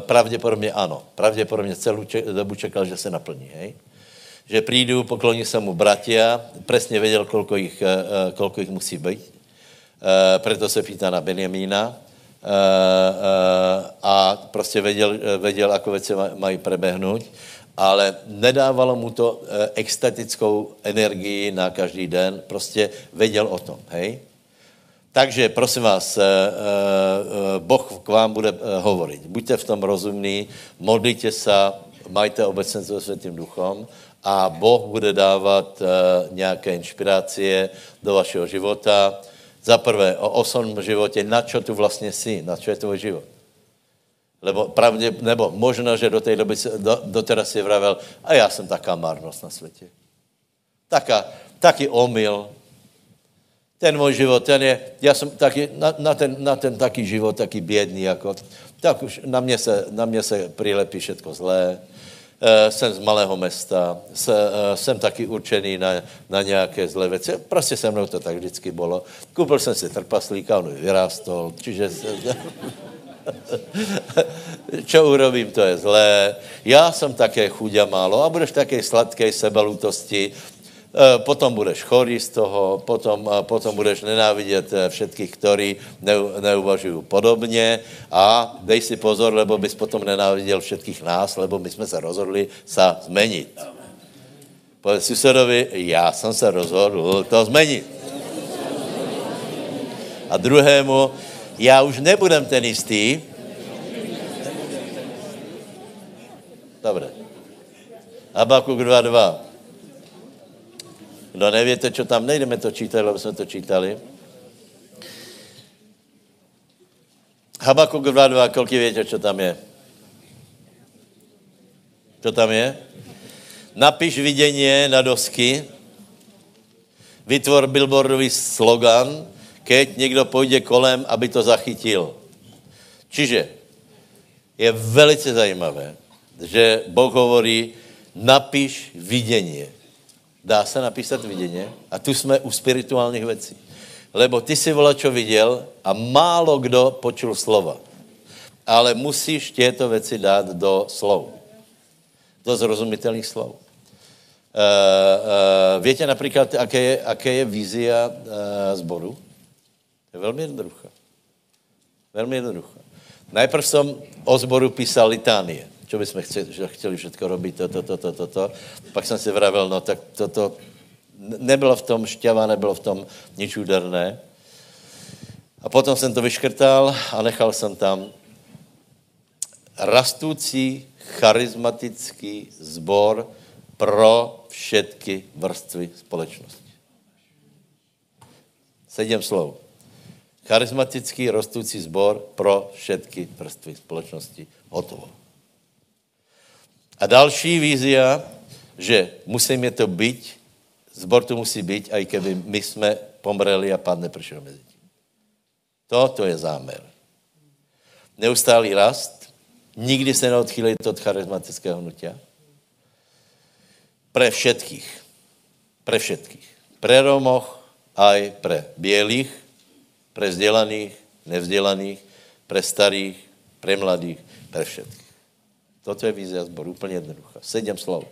pravděpodobně ano. Pravděpodobně celou dobu čekal, že se naplní. Hej? Že přijdu, pokloní se mu bratia, přesně věděl, kolko jich, kolko jich musí být Eh, proto se pýtá na Benjamína eh, eh, a prostě věděl, věděl ako věci mají prebehnout, ale nedávalo mu to extatickou energii na každý den, prostě věděl o tom, hej? Takže prosím vás, Boh k vám bude hovorit. Buďte v tom rozumní, modlite se, majte obecenstvo so Světým duchom a Boh bude dávat nějaké inspirace do vašeho života za prvé, o osobním životě, na čo tu vlastně jsi, na čo je tvůj život. Lebo pravdě, nebo možno, že do té doby, do, do teda si vravel, a já jsem taká marnost na světě. Taká, taky omyl. Ten můj život, ten je, já jsem taky, na, na, ten, na ten taký život, taky bědný, jako, tak už na mě se, na mě se přilepí všetko zlé Eh, jsem z malého města, eh, jsem taky určený na, na nějaké zlé věci. Prostě se mnou to tak vždycky bylo. Koupil jsem si trpaslíka, on vyrástol, čiže... Čo urobím, to je zlé. Já jsem také chuďa málo a budeš také sladké sebalutosti, Eh, potom budeš chorý z toho, potom, eh, potom budeš nenávidět eh, všetkých, kteří neuvažují podobně a dej si pozor, lebo bys potom nenáviděl všetkých nás, lebo my jsme se rozhodli sa zmenit. Povedz susedovi, já jsem se rozhodl to zmenit. A druhému, já už nebudem ten jistý. Dobře. Abakuk 2.2. Kdo nevíte, co tam, nejdeme to čítat, ale jsme to čítali. Habakuk 2.2, kolik víte, co tam je? Co tam je? Napiš vidění na dosky, vytvor billboardový slogan, keď někdo půjde kolem, aby to zachytil. Čiže je velice zajímavé, že Boh hovorí, napiš vidění. Dá se napísat viděně. A tu jsme u spirituálních věcí. Lebo ty si vola, čo viděl a málo kdo počul slova. Ale musíš těto věci dát do slov. Do zrozumitelných slov. Uh, uh, víte například, aké je, aké je vízia uh, zboru? Je velmi jednoduchá. Velmi jednoduchá. Najprv jsem o zboru písal litánie čo by jsme chtěli, že chtěli všetko robit, to, to, to, to, to, to. Pak jsem si vravel, no tak toto, nebylo v tom šťava, nebylo v tom nič úderné. A potom jsem to vyškrtal a nechal jsem tam rastoucí charismatický zbor pro všetky vrstvy společnosti. Sedm slov. Charismatický rostoucí zbor pro všetky vrstvy společnosti. Hotovo. A další vízia, že musíme to být, zbor to musí být, i keby my jsme pomreli a padne pršel mezi tím. To, to je zámer. Neustálý rast, nikdy se neodchýlit od charismatického hnutia. Pre všetkých. Pre všetkých. Pre Romoch, aj pre bělých, pre vzdělaných, nevzdělaných, pre starých, pre mladých, pre všetkých. Toto je vízia zboru, úplně jednoduchá. Sedm slov.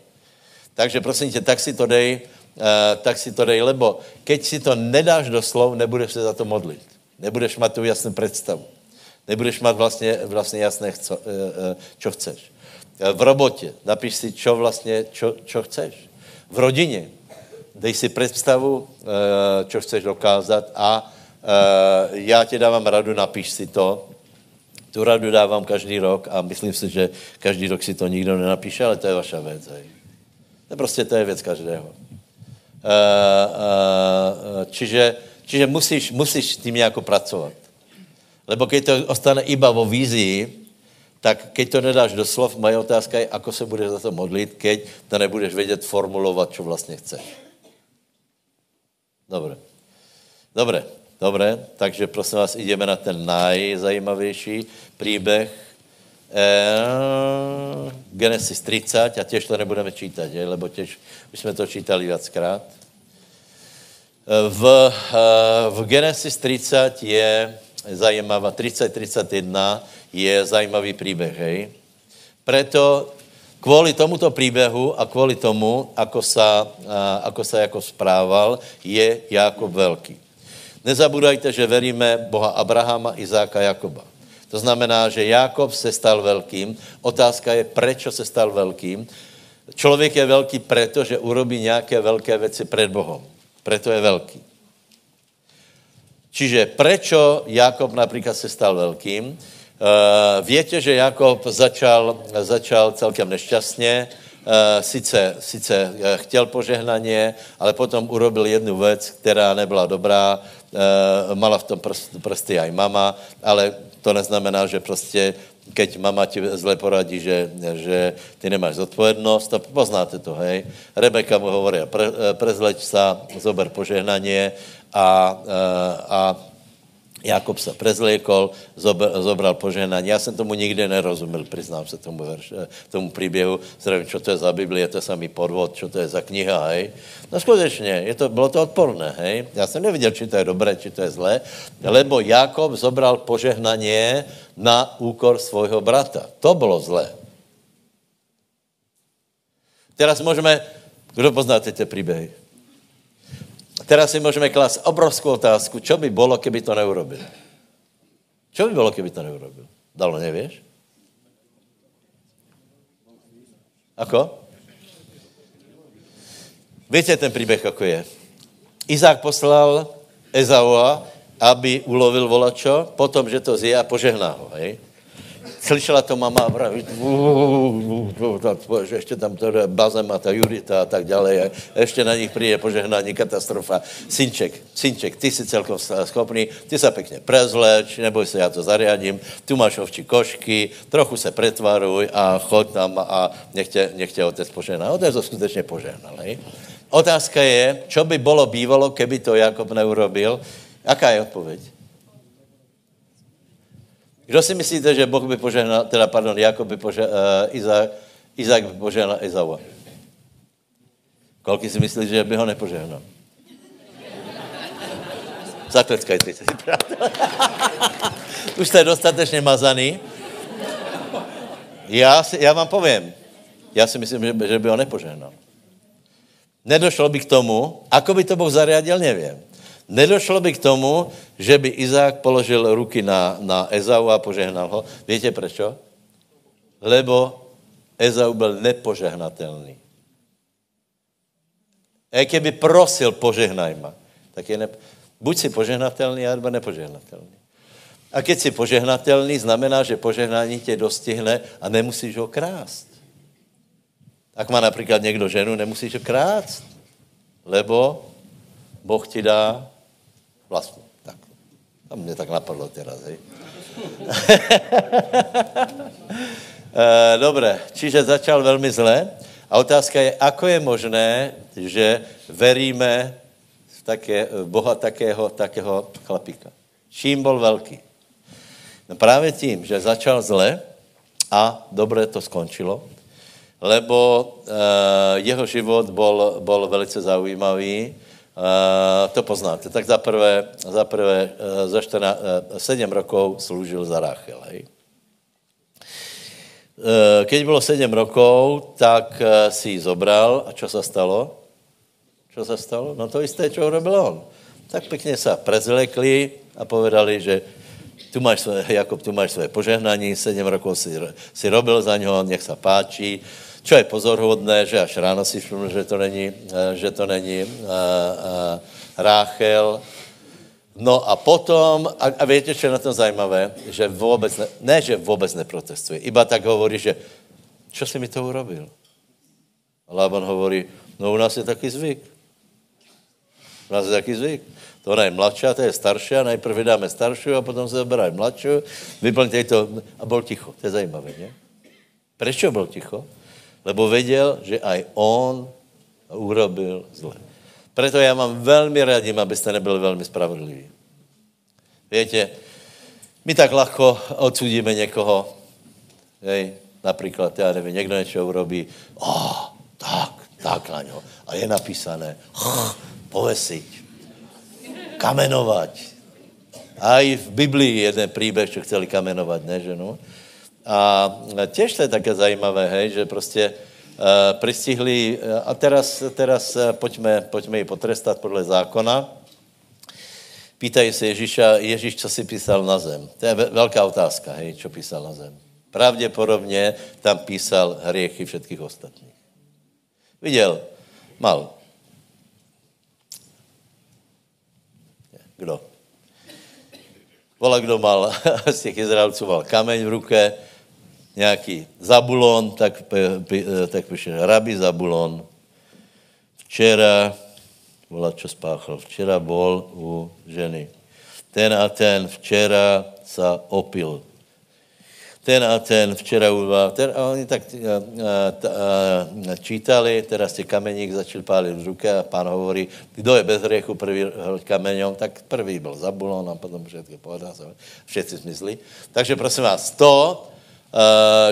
Takže prosím tě, tak si to dej, uh, tak si to dej, lebo keď si to nedáš do slov, nebudeš se za to modlit. Nebudeš mít tu jasnou představu. Nebudeš mít vlastně, vlastně jasné, co, uh, uh, čo chceš. V robotě napiš si, čo vlastně, čo, čo chceš. V rodině dej si představu, čo chceš dokázat a já ti dávám radu, napiš si to, tu radu dávám každý rok a myslím si, že každý rok si to nikdo nenapíše, ale to je vaša věc. Hej. To prostě to je věc každého. Uh, uh, čiže, čiže musíš, musíš s tím nějak pracovat. Lebo když to ostane iba vo vízii, tak keď to nedáš do slov, moje otázka je, ako se budeš za to modlit, keď to nebudeš vědět formulovat, co vlastně chceš. Dobre. Dobre. Dobré, takže prosím vás, ideme na ten najzajímavější příběh. E, Genesis 30, a těž to nebudeme čítat, je? lebo těž už jsme to čítali viackrát. V, eh, v Genesis 30 je zajímavá, 30-31 je zajímavý příběh, hej. Preto kvůli tomuto příběhu a kvůli tomu, ako sa, ako sa jako správal, je Jakob velký. Nezabudajte, že veríme Boha Abrahama, Izáka, Jakoba. To znamená, že Jakob se stal velkým. Otázka je, proč se stal velkým. Člověk je velký proto, že urobí nějaké velké věci před Bohem. Preto je velký. Čiže prečo Jakob například se stal velkým? Uh, víte, že Jakob začal, začal celkem nešťastně, uh, sice, sice eh, chtěl požehnaně, ale potom urobil jednu věc, která nebyla dobrá, mala v tom prst, prsty aj mama, ale to neznamená, že prostě keď mama ti zle poradí, že, že ty nemáš zodpovědnost, a poznáte to, hej. Rebeka mu hovorí, pre, prezleč sa, zober požehnanie a, a Jakob se prezliekol, zobral požehnání. Já jsem tomu nikdy nerozuměl, přiznám se tomu, verš, tomu příběhu. Zdravím, čo to je za Biblie, to samý podvod, čo to je za kniha, hej. No skutečně, je to, bylo to odporné, hej. Já jsem neviděl, či to je dobré, či to je zlé, lebo Jakob zobral požehnaně na úkor svojho brata. To bylo zlé. Teraz můžeme, kdo poznáte ty příběhy? Teraz si můžeme klást obrovskou otázku, čo by bylo, keby to neurobil? Čo by bylo, keby to neurobil? Dalo, nevíš? Ako? Víte ten příběh, ako je? Izák poslal Ezaua, aby ulovil volačo, potom, že to zje a požehná ho, hej? Slyšela to mama a praví, že ještě tam to bazem a ta Judita a tak dále. Ještě na nich přijde požehnání, katastrofa. Synček, synček, ty jsi celkom schopný, ty se pěkně prezleč, neboj se, já to zariadím, tu máš ovčí košky, trochu se pretvaruj a chod tam a nech tě, nech tě otec požehná. Otec to skutečně požehnal. Otázka je, čo by bylo bývalo, keby to Jakob neurobil. Jaká je odpověď? Kdo si myslíte, že Boh by požehnal, teda pardon, Jakob by požehnal, uh, Izák, Izák by požehnal Ezaua? Kolky si myslí, že by ho nepožehnal? Zatleskajte si, Už jste dostatečně mazaný. Já, si, já vám povím, já si myslím, že, že by ho nepožehnal. Nedošlo by k tomu, ako by to Boh zariadil, nevím. Nedošlo by k tomu, že by Izák položil ruky na, na Ezau a požehnal ho. Víte proč? Lebo Ezau byl nepožehnatelný. A keby prosil, požehnaj ma, tak je ne... buď si požehnatelný, alebo nepožehnatelný. A keď si požehnatelný, znamená, že požehnání tě dostihne a nemusíš ho krást. Ak má například někdo ženu, nemusíš ho krást, lebo Boh ti dá Vlastní. Tak. A mě tak napadlo teraz, hej. Eh, Dobré, čiže začal velmi zle. A otázka je, ako je možné, že veríme v, také, v Boha takého, takého chlapíka. Čím byl velký? No právě tím, že začal zle a dobře to skončilo, lebo uh, jeho život byl velice zaujímavý, Uh, to poznáte. Tak za prvé, za, prvé, uh, za 14, uh, 7 rokov slúžil za Rachel. Hej. Uh, keď bylo 7 rokov, tak uh, si ji zobral a čo sa stalo? Čo sa stalo? No to isté, čo urobil on. Tak pěkně se prezlekli a povedali, že tu máš svoje, Jakob, tu máš svoje požehnání, 7 rokov si, si robil za něho, nech se páčí. Čo je pozorhodné, že až ráno si všiml, že to není, eh, že to není uh, uh, Ráchel. No a potom, a, a víte, co je na tom zajímavé? Že vůbec, ne, ne, že vůbec neprotestuje, iba tak hovorí, že čo si mi to urobil? A Laban hovorí, no u nás je taky zvyk. U nás je taky zvyk. To je mladší, to je starší, a najprv vydáme starší a potom se zaberají mladší, vyplňte to a byl ticho. To je zajímavé, ne? Proč byl ticho? Lebo věděl, že aj on urobil zle. Proto já vám velmi radím, abyste nebyli velmi spravedliví. Viete, my tak ľahko odsudíme někoho, hej, například, já nevím, někdo něco urobí, oh, tak, tak na něho. A je napísané, povesiť, kamenovať. A i v Biblii jeden příběh, čo chceli kamenovat, ne, že no? A těž to je také zajímavé, hej, že prostě uh, pristihli, a teraz, teraz uh, pojďme, pojďme ji potrestat podle zákona, Pýtají se Ježíša, Ježíš, co si písal na zem. To je velká otázka, hej, čo písal na zem. Pravděpodobně tam písal hriechy všetkých ostatních. Viděl? Mal. Kdo? Vola, kdo mal z těch Izraelců mal kameň v ruce, nějaký Zabulon, tak, tak píše rabi Zabulon. Včera Volá, čo spáchal. Včera bol u ženy. Ten a ten včera sa opil. Ten a ten včera uval. Ten, a oni tak a, a, a, čítali, teraz si kameník začal pálit v ruke a pán hovorí, kdo je bez hriechu prvý kameňom, tak prvý byl Zabulon a potom všetko povedal, všetci smysli. Takže prosím vás, to,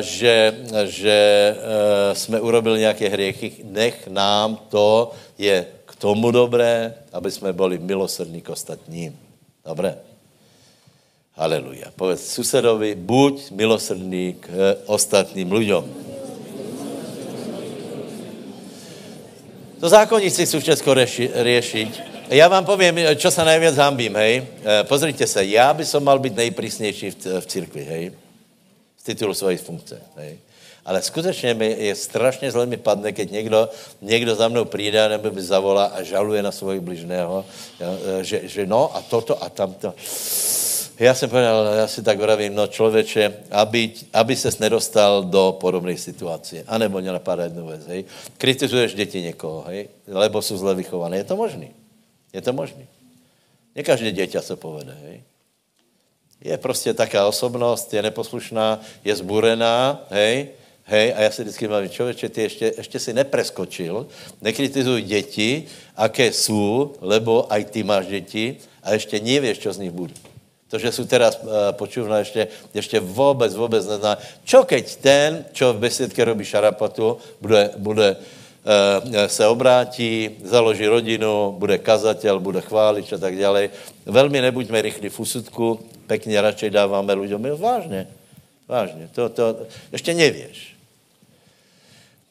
že, že uh, jsme urobili nějaké hriechy, nech nám to je tomu dobré, aby jsme byli milosrdní k ostatním. Dobré? Haleluja. Povedz susedovi, buď milosrdný k ostatním lidem. To zákonníci chcú všetko riešiť. Já vám povím, čo sa najviac hambím, hej. Pozrite se, já by som mal být nejprísnější v církvi, hej. Titulu svojej funkce, hej. Ale skutečně mi je strašně zle mi padne, keď někdo, někdo za mnou přijde nebo mi zavolá a žaluje na svého bližného, e, že, že no a toto a tamto. Já jsem povedal, já si tak vravím, no člověče, aby, aby ses nedostal do podobné situace. A nebo mě napadá jednu věc, hej. Kritizuješ děti někoho, hej, lebo jsou zle vychované. Je to možný. Je to možný. Ne každé dieťa se povede, hej. Je prostě taká osobnost, je neposlušná, je zburená, hej, Hej, a já si vždycky mluvím, člověče, ty ještě, ještě si nepreskočil, nekritizuj děti, aké jsou, lebo aj ty máš děti a ještě nevíš, co z nich bude. To, že jsou teraz uh, počuvná, ještě, ještě vůbec, vůbec nezná. Čo keď ten, čo v besedke robí šarapatu, bude, bude uh, se obrátí, založí rodinu, bude kazatel, bude chválit a tak dále. Velmi nebuďme rychlí v úsudku, pekně radšej dáváme lidem. Vážně, vážně, to, to ještě nevíš.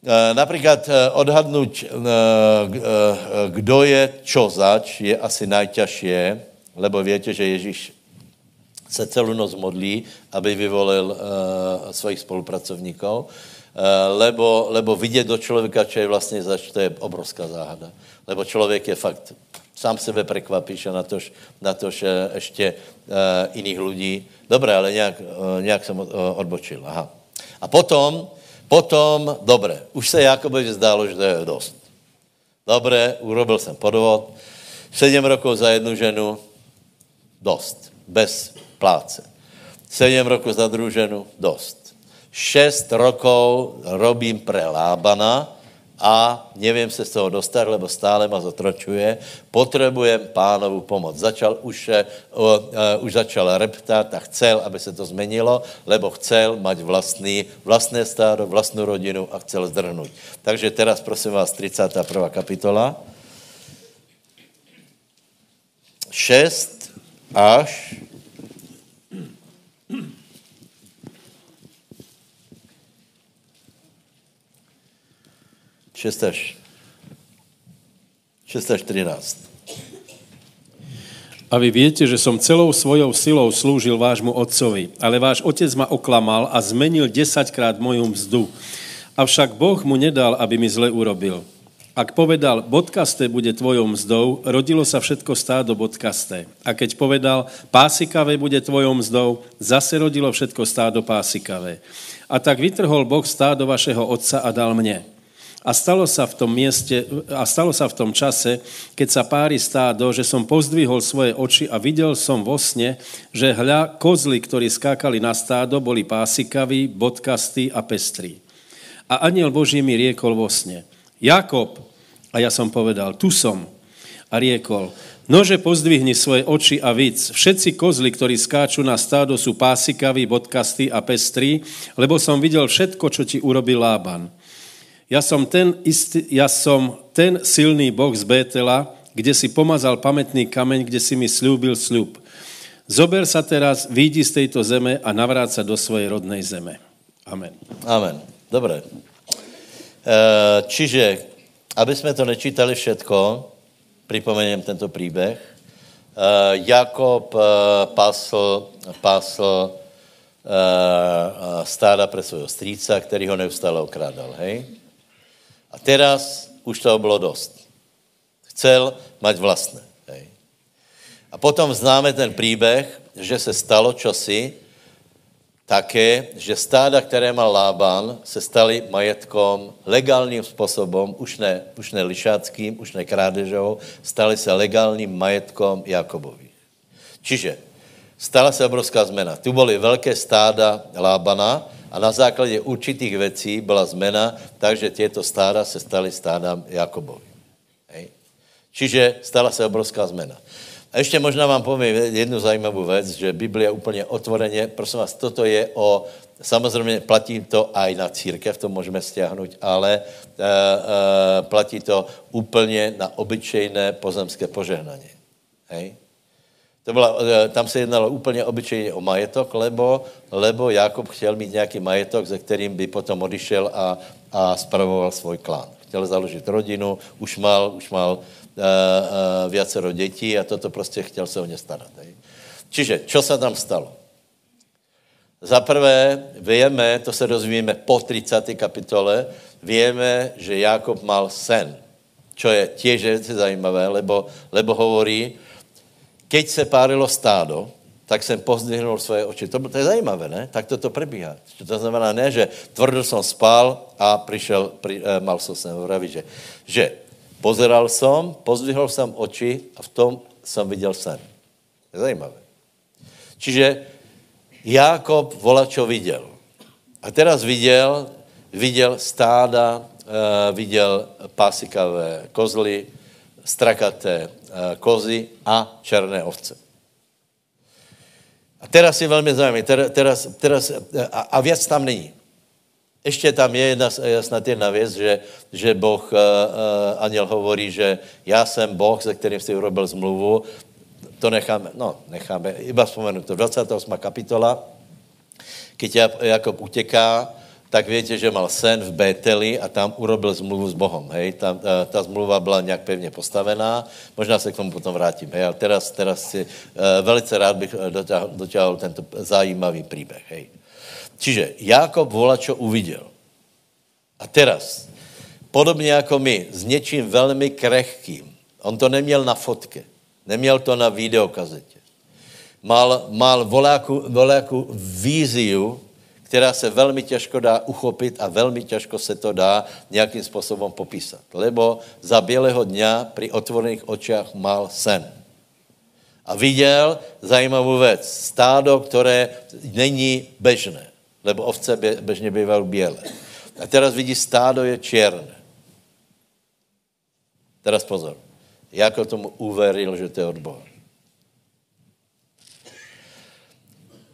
Eh, například eh, odhadnout, eh, kdo je čo zač, je asi najťažší, lebo víte, že Ježíš se celou noc modlí, aby vyvolil svojich spolupracovníků, lebo, lebo vidět do člověka, čo je vlastně zač, to je obrovská záhada. Lebo člověk je fakt, sám sebe prekvapíš a na tož, na tož ještě jiných lidí. Dobré, ale nějak, nějak jsem odbočil. Aha. A potom, Potom, dobré, už se Jakobovi zdálo, že to je dost. Dobré, urobil jsem podvod, sedm rokov za jednu ženu, dost, bez pláce. Sedm rokov za druhou ženu, dost. Šest rokov robím pre Lábana, a nevím se z toho dostat, lebo stále ma zotročuje. Potřebujem pánovu pomoc. Začal už, uh, uh, už začal reptat a chcel, aby se to zmenilo, lebo chcel mať vlastný, vlastné stádo, vlastnou rodinu a chcel zdrhnout. Takže teraz prosím vás 31. kapitola. 6 až 6 až, 6 až 13. A vy viete, že som celou svojou silou slúžil vášmu otcovi, ale váš otec ma oklamal a zmenil desaťkrát moju mzdu. Avšak Boh mu nedal, aby mi zle urobil. Ak povedal, bodkasté bude tvojou mzdou, rodilo sa všetko stádo bodkasté. A keď povedal, pásikavé bude tvojou mzdou, zase rodilo všetko stádo pásikavé. A tak vytrhol Boh stádo vašeho otca a dal mne. A stalo sa v tom mieste, a stalo sa v tom čase, keď sa pári stádo, že som pozdvihol svoje oči a videl som vo sne, že hľa kozly, ktorí skákali na stádo, boli pásikaví, bodkastí a pestrí. A aniel Boží mi riekol vo sne, Jakob, a ja som povedal, tu som. A riekol, Nože pozdvihni svoje oči a víc. Všetci kozly, ktorí skáču na stádo, sú pásikaví, bodkastí a pestrí, lebo som videl všetko, čo ti urobil Lában. Ja som ten, istý, ja som ten silný boh z Bétela, kde si pomazal pamätný kameň, kde si mi slúbil sľub. Zober sa teraz, výjdi z tejto zeme a navráť sa do svojej rodnej zeme. Amen. Amen. Dobre. Eh, čiže, aby jsme to nečítali všetko, připomeniem tento příběh. Eh, Jakob eh, pasl, pasl stáda pre svojho strýca, který ho neustále okrádal, hej? A teraz už toho bylo dost. Chcel mať vlastné, hej? A potom známe ten příběh, že se stalo čosi, také, že stáda, které mal Lában, se staly majetkom legálním způsobem, už ne, už ne lišáckým, už ne krádežou, staly se legálním majetkom Jakobovi. Čiže stala se obrovská zmena. Tu byly velké stáda Lábana a na základě určitých věcí byla zmena, takže těto stáda se staly stádám Jakobovi. Hej. Čiže stala se obrovská zmena. A ještě možná vám povím jednu zajímavou věc, že Biblia úplně otvoreně, prosím vás, toto je o, samozřejmě platí to aj na církev, to můžeme stiahnout, ale uh, uh, platí to úplně na obyčejné pozemské požehnání. Hej? To byla, uh, tam se jednalo úplně obyčejně o majetok, lebo, lebo Jakob chtěl mít nějaký majetok, ze kterým by potom odišel a, a spravoval svůj klán. Chtěl založit rodinu, už mal, už mal uh, uh, viacero dětí a toto prostě chtěl se o ně starat. Hej. Čiže, čo se tam stalo? Za prvé, víme, to se dozvíme po 30. kapitole, víme, že Jakob mal sen, čo je těž zajímavé, lebo, lebo hovorí, keď se párilo stádo, tak jsem pozdvihnul svoje oči. To, to je zajímavé, ne? Tak toto prebíhá. To znamená ne, že tvrdo jsem spal a přišel, pri, eh, mal jsem sen, vraví, že, že Pozeral jsem, pozdvihl jsem oči a v tom jsem viděl sen. Je zajímavé. Čiže Jákob volá, čo viděl. A teraz viděl, viděl stáda, uh, viděl pásikavé kozly, strakaté kozy a černé ovce. A teraz je velmi zajímavé. Teraz, teraz, teraz, a, a věc tam není. Ještě tam je jedna, snad jedna věc, že, že Boh, uh, hovorí, že já jsem Boh, se kterým si urobil zmluvu, to necháme, no necháme, iba vzpomenu to, 28. kapitola, keď Jakob utěká, tak víte, že mal sen v Bételi a tam urobil zmluvu s Bohem, hej, ta, ta zmluva byla nějak pevně postavená, možná se k tomu potom vrátím, hej, ale teraz, teraz si, uh, velice rád bych dotáhl, dotáhl tento zajímavý příběh, hej. Čiže Jákob volá, čo uviděl. A teraz, podobně jako my, s něčím velmi krehkým, on to neměl na fotke, neměl to na videokazetě, mal, mal voláku, voláku víziu, která se velmi těžko dá uchopit a velmi těžko se to dá nějakým způsobem popísat. Lebo za bělého dňa při otvorených očích mal sen. A viděl zajímavou věc. Stádo, které není bežné lebo ovce běžně bývají bělé. A teraz vidí, stádo je černé. Teraz pozor. Jako tomu uveril, že to je od Boha.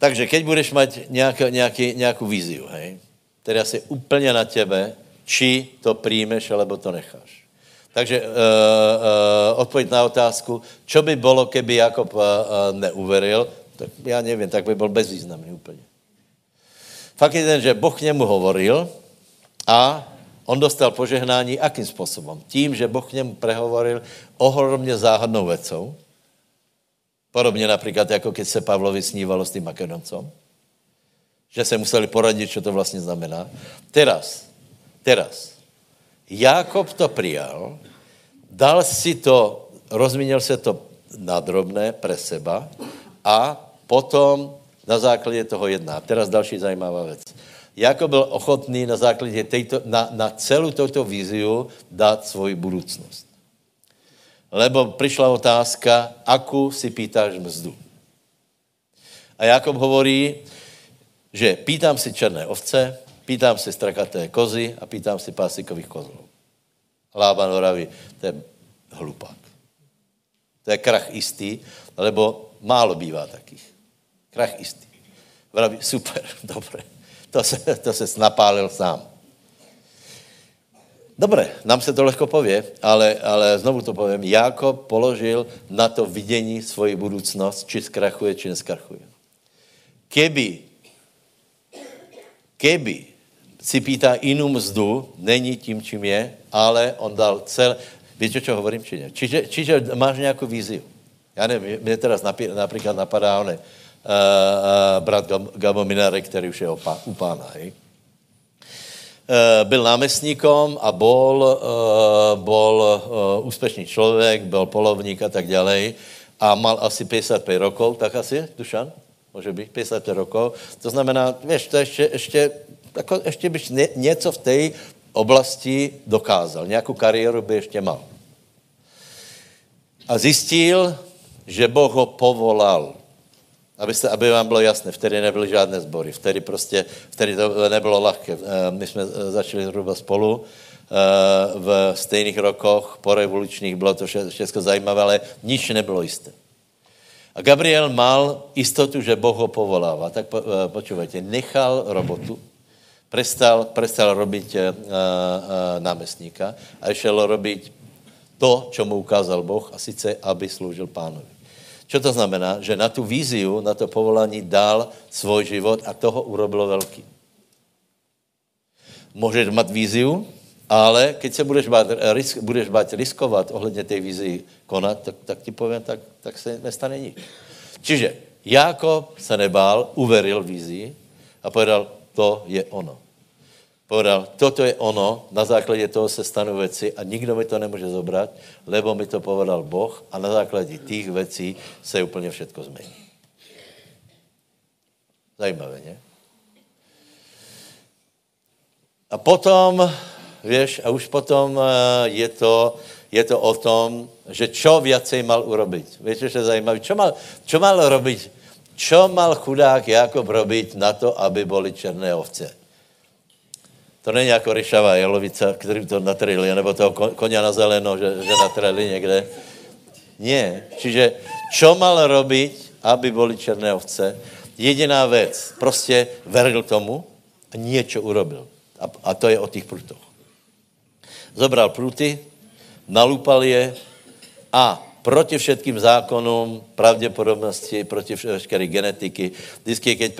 Takže keď budeš mít nějakou, nějaký, nějakou víziu, hej, teraz je úplně na tebe, či to přijmeš, alebo to necháš. Takže uh, uh, odpověď na otázku, čo by bylo, keby Jakob uh, uh, neuveril, tak já nevím, tak by byl bezvýznamný úplně. Fakt je ten, že Boh k němu hovoril a on dostal požehnání akým způsobem? Tím, že Boh k němu prehovoril ohromně záhadnou vecou, podobně například, jako keď se Pavlovi snívalo s tím Makedoncom, že se museli poradit, co to vlastně znamená. Teraz, teraz, Jakob to přijal, dal si to, rozmínil se to na drobné pre seba a potom na základě toho jedná. Teraz další zajímavá věc. Jako byl ochotný na základě tejto, na, na celou touto víziu dát svoji budoucnost. Lebo přišla otázka, aku si pýtáš mzdu. A Jakob hovorí, že pýtám si černé ovce, pýtám si strakaté kozy a pýtám si pásikových kozlů. Lában horaví, to je hlupák. To je krach istý, lebo málo bývá takých. Krach istý. Vraví, super, dobré. To se, to se napálil sám. Dobré, nám se to lehko pově, ale, ale znovu to povím. Jakob položil na to vidění svoji budoucnost, či zkrachuje, či neskrachuje. Keby, keby si pýtá jinou mzdu, není tím, čím je, ale on dal cel... Víte, čo hovorím, či ne? Čiže, čiže máš nějakou víziu. Já nevím, mě teraz například napadá one, uh, uh, brat Gabo Minare, který už je opa, u pána, hej? Uh, byl námestníkom a bol, uh, bol uh, úspěšný člověk, byl polovník a tak dále a mal asi 55 rokov, tak asi, Dušan? Může být 55 rokov. To znamená, víš, to ještě, ještě, jako ještě byš ně, něco v té oblasti dokázal. Nějakou kariéru by ještě mal. A zjistil, že Boh ho povolal. Abyste, aby vám bylo jasné, vtedy nebyly žádné sbory, vtedy prostě, vtedy to nebylo lehké. Eh, my jsme eh, začali zhruba spolu eh, v stejných rokoch, po revolučních, bylo to všechno zajímavé, ale nič nebylo jisté. A Gabriel mal istotu, že Boh ho povolává. Tak po, počúvajte, nechal robotu, prestal, prestal robiť námestníka a šel robiť to, čo mu ukázal Boh, a sice, aby slúžil pánovi. Čo to znamená? Že na tu víziu, na to povolání dal svůj život a toho urobilo velký. Můžeš mít víziu, ale keď se budeš bát, risk, budeš bát riskovat ohledně té vízy konat, tak, tak ti povím, tak, tak se nestane nic. Čiže Jákob se nebál, uveril vízi a povedal, to je ono. Povedal, toto je ono, na základě toho se stanu věci a nikdo mi to nemůže zobrat, lebo mi to povedal Boh a na základě těch věcí se úplně všetko změní. Zajímavé, ne? A potom, víš, a už potom eh, je to, je to o tom, že čo viacej mal urobiť. Víte, že je zajímavé? Čo mal, čo mal robiť? Čo mal chudák Jakob robiť na to, aby boli černé ovce? To není jako ryšavá jelovica, kterým to natrili, nebo toho koně na zeleno, že, že natreli někde. Nie. Čiže čo mal robiť, aby boli černé ovce? Jediná věc. Prostě veril tomu a něco urobil. A, a to je o těch prutoch. Zobral pruty, nalupal je a proti všetkým zákonům pravděpodobnosti, proti veškeré genetiky. Vždycky, keď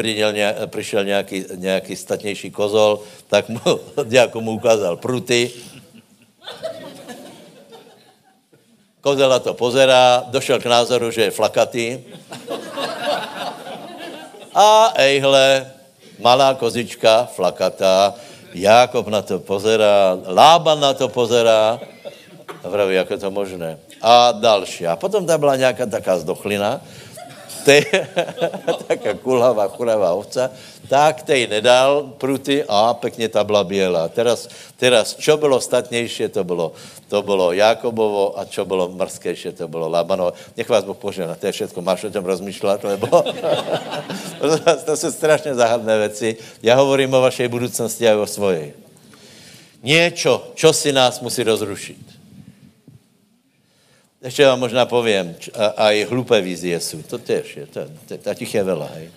přišel nějaký, nějaký statnější kozol, tak mu, jako mu ukázal pruty. Kozel na to pozerá, došel k názoru, že je flakatý. A ejhle, malá kozička, flakatá, Jákob na to pozerá, Lában na to pozerá a praví, jak je to možné a další. A potom tam byla nějaká taká zdochlina, te, taká kulhavá, chudavá ovca, tak tej nedal pruty a pekně ta byla bělá. Teraz, teraz čo bylo statnější, to bylo, to bylo Jakobovo a čo bylo mrzkejší, to bylo Labanovo. Nech vás Boh požehná, to je všetko, máš o tom rozmýšlet, lebo to jsou strašně záhadné věci. Já hovorím o vašej budoucnosti a o svojej. Něco, čo si nás musí rozrušit. Ještě vám možná povím, a, i hlupé vizie jsou, to tež je, to, to, to těch je veľa, hej.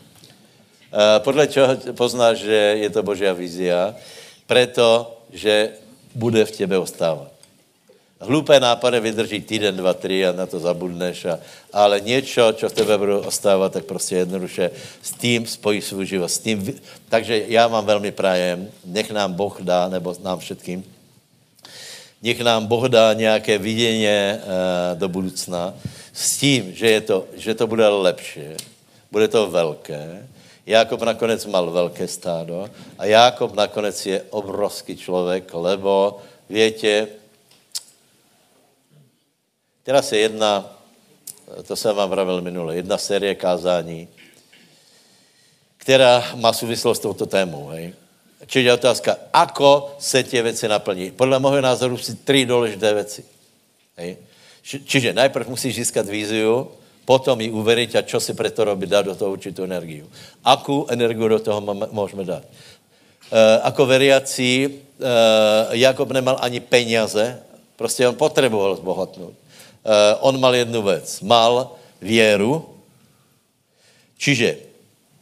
A podle čeho poznáš, že je to Božia vizia? Preto, že bude v těbe ostávat. Hlupé nápady vydrží týden, dva, tři a na to zabudneš, a, ale něco, co v tebe bude ostávat, tak prostě jednoduše s tím spojí svůj život. S tím, takže já vám velmi prajem, nech nám Boh dá, nebo nám všetkým, nech nám Boh dá nějaké vidění uh, do budoucna s tím, že, je to, že to bude lepší, bude to velké. Jákob nakonec mal velké stádo a Jákob nakonec je obrovský člověk, lebo větě, teraz je jedna, to jsem vám pravil minule, jedna série kázání, která má souvislost s touto témou, hej. Čiže je otázka, ako se tě věci naplní. Podle mého názoru si tři důležité věci. Hej. Čiže najprv musíš získat víziu, potom ji uveriť a čo si pre to robiť, dát do toho určitou energiu. Akou energiu do toho můžeme dát? E, ako veriací, e, Jakob nemal ani peněze, prostě on potřeboval zbohatnout. on mal jednu věc. Mal věru, čiže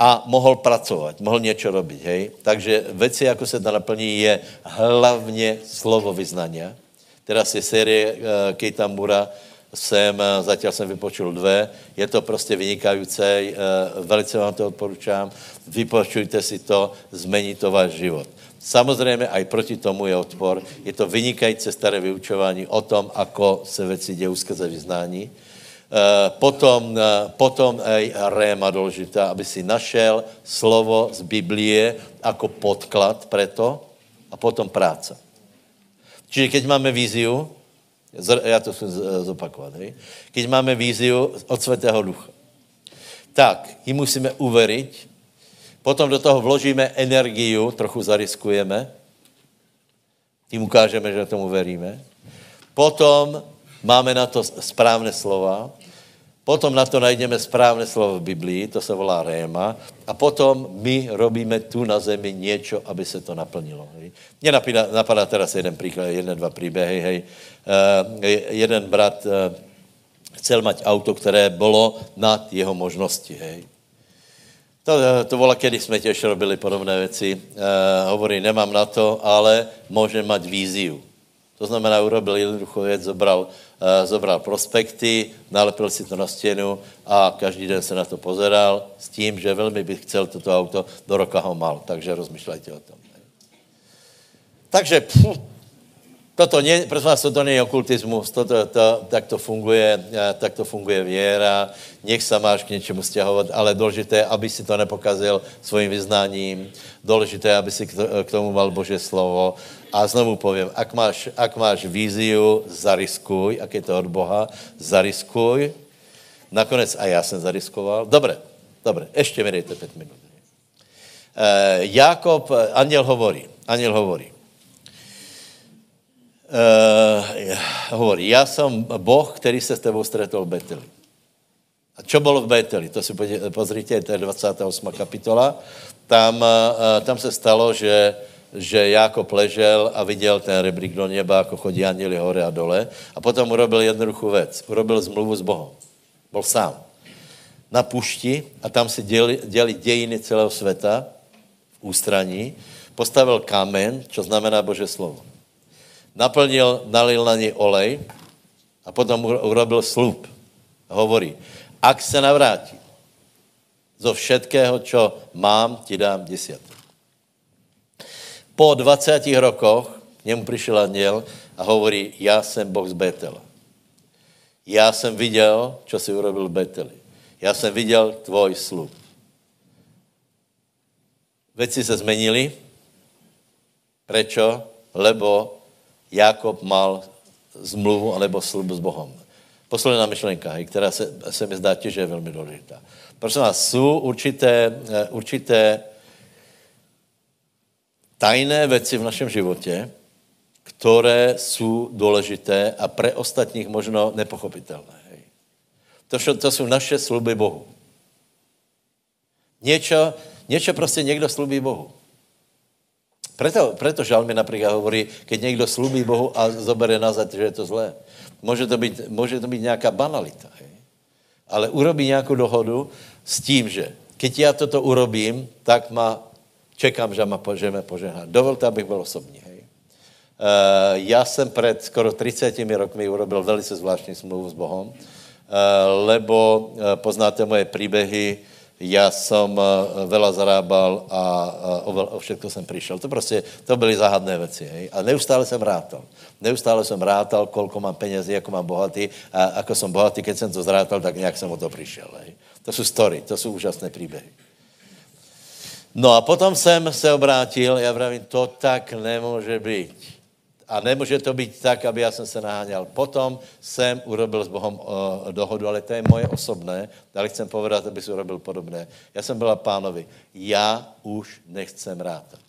a mohl pracovat, mohl něco robit, hej. Takže věci, jako se to naplní, je hlavně slovo vyznania. Teraz je série uh, Kejta Mura, jsem, uh, zatím jsem vypočul dvě, je to prostě vynikající, uh, velice vám to odporučám, vypočujte si to, zmení to váš život. Samozřejmě aj proti tomu je odpor. Je to vynikající staré vyučování o tom, ako se věci dějí skrze vyznání. Eh, potom, eh, potom aj réma důležitá, aby si našel slovo z Biblie jako podklad pre to a potom práca. Čiže keď máme víziu, já to musím zopakovat, hej? keď máme víziu od Svatého Ducha, tak ji musíme uveriť, potom do toho vložíme energiu, trochu zariskujeme, tím ukážeme, že tomu veríme. Potom máme na to správné slova, Potom na to najdeme správné slovo v Biblii, to se volá réma, a potom my robíme tu na zemi něco, aby se to naplnilo. Hej. Mně napadá, napadá teraz jeden příklad, jeden, dva příběhy. Hej. Uh, jeden brat uh, chcel mať auto, které bylo nad jeho možnosti. Hej. To, to bylo, kedy jsme těž robili podobné věci. Uh, hovorí, nemám na to, ale můžem mať víziu. To znamená, urobil jednoduchou věc, zobral Eh, zobral prospekty, nalepil si to na stěnu a každý den se na to pozeral s tím, že velmi bych chcel toto auto, do roka ho mal, takže rozmýšlejte o tom. Takže pff, toto nie, prosím vás, toto je okultismus, toto, to, tak, to funguje, eh, tak to funguje věra, nech se máš k něčemu stěhovat, ale důležité, aby si to nepokazil svým vyznáním, důležité, aby si k tomu mal Bože slovo, a znovu povím, ak máš, ak máš víziu, zariskuj, ak je to od Boha, zariskuj. Nakonec a já jsem zariskoval. Dobre, dobre, ještě mi dejte pět minut. E, Jakob, anděl hovorí, anděl hovorí. E, hovorí, já jsem Boh, který se s tebou stretol v Beteli. A čo bylo v Beteli? To si pozrite, to je 28. kapitola. Tam, e, tam se stalo, že že Jákob ležel a viděl ten rebrík do neba, jako chodí anděli hore a dole. A potom urobil jednoduchou věc. Urobil zmluvu s Bohem. Byl sám. Na pušti a tam se děli, děli dějiny celého světa v ústraní. Postavil kámen, čo znamená Bože slovo. Naplnil, nalil na něj olej a potom urobil slup. Hovorí, ak se navrátí zo všetkého, čo mám, ti dám desiat po 20 rokoch k němu přišel anděl a hovorí, já jsem Boh z Betela. Já jsem viděl, co si urobil v Beteli. Já jsem viděl tvoj slub. Věci se zmenili. Prečo? Lebo Jakob mal zmluvu alebo slub s Bohem. Posledná myšlenka, která se, se mi zdá těž je velmi důležitá. Prosím vás, jsou určité, eh, určité tajné věci v našem životě, které jsou důležité a pre ostatních možno nepochopitelné. Hej. To, to jsou naše sluby Bohu. Něco, něco prostě někdo slubí Bohu. Preto, preto žalmy například hovorí, keď někdo slubí Bohu a zobere nazad, že je to zlé. Může to být, může to být nějaká banalita. Hej. Ale urobí nějakou dohodu s tím, že keď já toto urobím, tak má čekám, že, ma, že mě požehná. Dovolte, abych byl osobní. Hej. Uh, já jsem před skoro 30 rokmi urobil velice zvláštní smlouvu s Bohem, uh, lebo uh, poznáte moje příběhy, já jsem uh, vela zarábal a uh, o, všechno jsem přišel. To prostě, to byly záhadné věci. Hej. A neustále jsem rátal. Neustále jsem rátal, kolko mám penězí, jako mám bohatý. A ako jsem bohatý, keď jsem to zrátal, tak nějak jsem o to přišel. Hej. To jsou story, to jsou úžasné příběhy. No a potom jsem se obrátil, já vravím, to tak nemůže být. A nemůže to být tak, aby já jsem se naháněl. Potom jsem urobil s Bohem uh, dohodu, ale to je moje osobné, ale chcem povedat, aby si urobil podobné. Já jsem byla pánovi, já už nechcem rátat.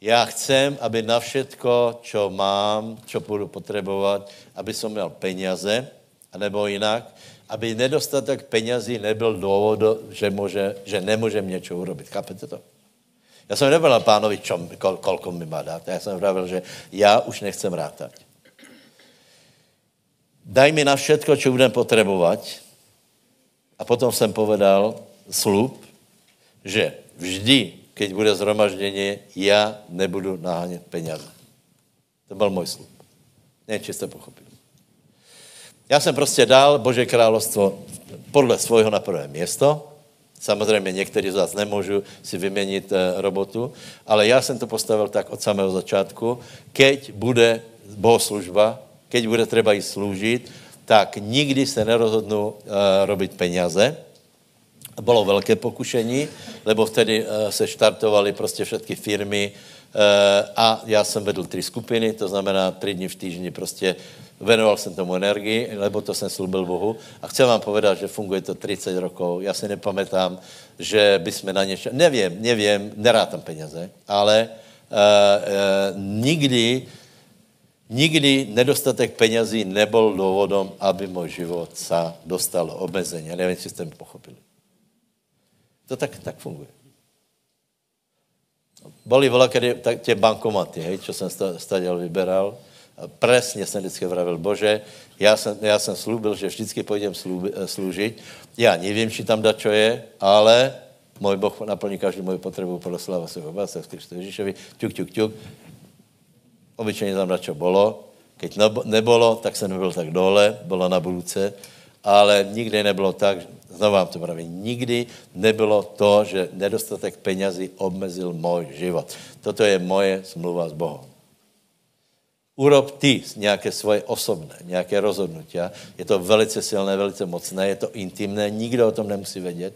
Já chcem, aby na všetko, čo mám, čo budu potřebovat, aby som měl peněze, anebo jinak, aby nedostatek penězí nebyl důvod, že, může, že nemůžem něco urobit. Chápete to? Já jsem nebyl pánovi, čom, kol, kolko mi má dát. Já jsem pravil, že já už nechcem rátat. daj mi na všetko, čo budem potřebovat. A potom jsem povedal slub, že vždy, keď bude zhromaždění, já nebudu nahánět peněze. To byl můj slub. Nevím, či jste pochopili. Já jsem prostě dal Bože královstvo podle svého na prvé město. Samozřejmě někteří z vás nemůžu si vyměnit e, robotu, ale já jsem to postavil tak od samého začátku. Keď bude bohoslužba, keď bude třeba jít sloužit, tak nikdy se nerozhodnu e, robit peněze. Bylo velké pokušení, lebo vtedy e, se štartovaly prostě všechny firmy, a já jsem vedl tři skupiny, to znamená tři dny v týždni prostě Venoval jsem tomu energii, lebo to jsem slubil Bohu. A chci vám povedat, že funguje to 30 rokov. Já si nepamätám, že bychom na něčem... Nevím, nevím, nerátám peněze, ale uh, uh, nikdy, nikdy nedostatek penězí nebyl důvodem, aby můj život se dostal obmezení. Nevím, jestli jste mi pochopili. To tak, tak funguje. Boli vola, kedy tě bankomaty, hej, čo jsem staděl vyberal, Presně jsem vždycky vravil, Bože, já jsem, já jsem slúbil, že vždycky půjdem sloužit. Já nevím, či tam čo je, ale můj Boh naplní každou moji potřebu podle slava svého Otce v Kristu Ježíšovi. Ťuk, ťuk, ťuk. Obyčejně tam čo bolo. Keď nebolo, tak jsem nebyl tak dole, bylo na budouce, ale nikdy nebylo tak, znovu vám to pravím, nikdy nebylo to, že nedostatek penězí obmezil můj život. Toto je moje smluva s Bohem urob ty nějaké svoje osobné, nějaké rozhodnutia. Je to velice silné, velice mocné, je to intimné, nikdo o tom nemusí vědět.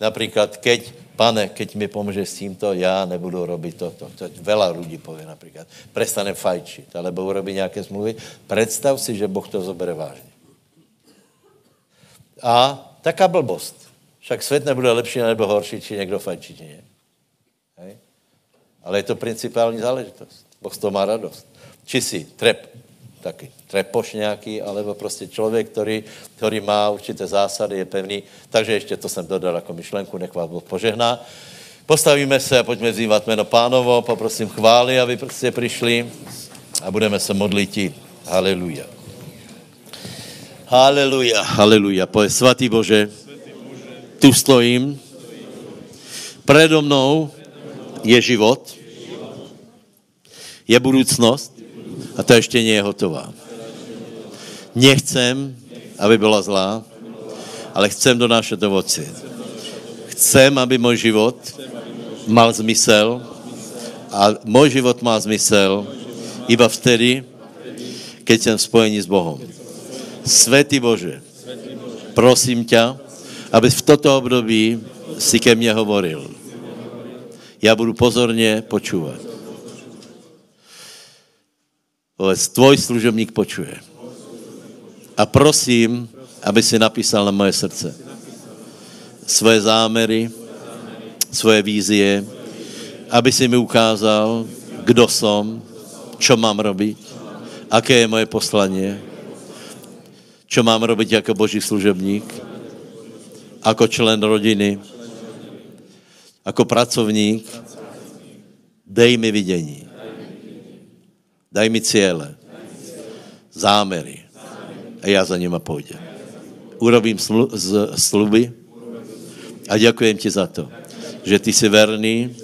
Například, keď, pane, keď mi pomůže s tímto, já nebudu robit toto. To, to veľa lidí pově například. Prestane fajčit, alebo urobí nějaké smluvy. Představ si, že Boh to zobere vážně. A taká blbost. Však svět nebude lepší nebo horší, či někdo fajčí, či ne. Ale je to principální záležitost. Boh toho má radost či si trep, taky trepoš nějaký, alebo prostě člověk, který, který má určité zásady, je pevný. Takže ještě to jsem dodal jako myšlenku, nech vás Boh požehná. Postavíme se a pojďme vzývat jméno pánovo, poprosím chvály, aby prostě přišli a budeme se modlit. Haleluja. Haleluja, haleluja. Poje, svatý Bože, tu stojím, predo mnou je život, je budoucnost, a to ještě nie je hotová. Nechcem, aby byla zlá, ale chcem donášet ovoci. Chcem, aby můj život mal zmysel a můj život má zmysel iba vtedy, keď jsem spojení s Bohem. Světý Bože, prosím tě, aby v toto období si ke mně hovoril. Já budu pozorně počúvat. Povedz, tvoj služebník počuje. A prosím, aby si napísal na moje srdce svoje zámery, svoje vízie, aby si mi ukázal, kdo som, čo mám robiť, aké je moje poslanie, čo mám robiť jako boží služebník, ako člen rodiny, ako pracovník. Dej mi vidění. Daj mi cíle, zámery a já za nima půjdem. Urobím slu, z, sluby a děkujem ti za to, že ty jsi verný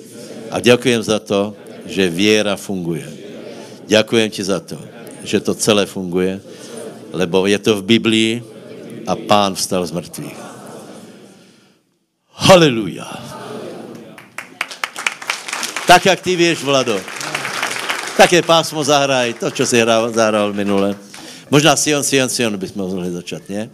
a děkujem za to, že věra funguje. Děkujem ti za to, že to celé funguje, lebo je to v Biblii a pán vstal z mrtvých. Haleluja. Tak, jak ty věš, Vlado. Také pásmo zahraj, to, co si hrál, zahrál minule. Možná Sion, Sion, Sion bychom mohli začat, ne?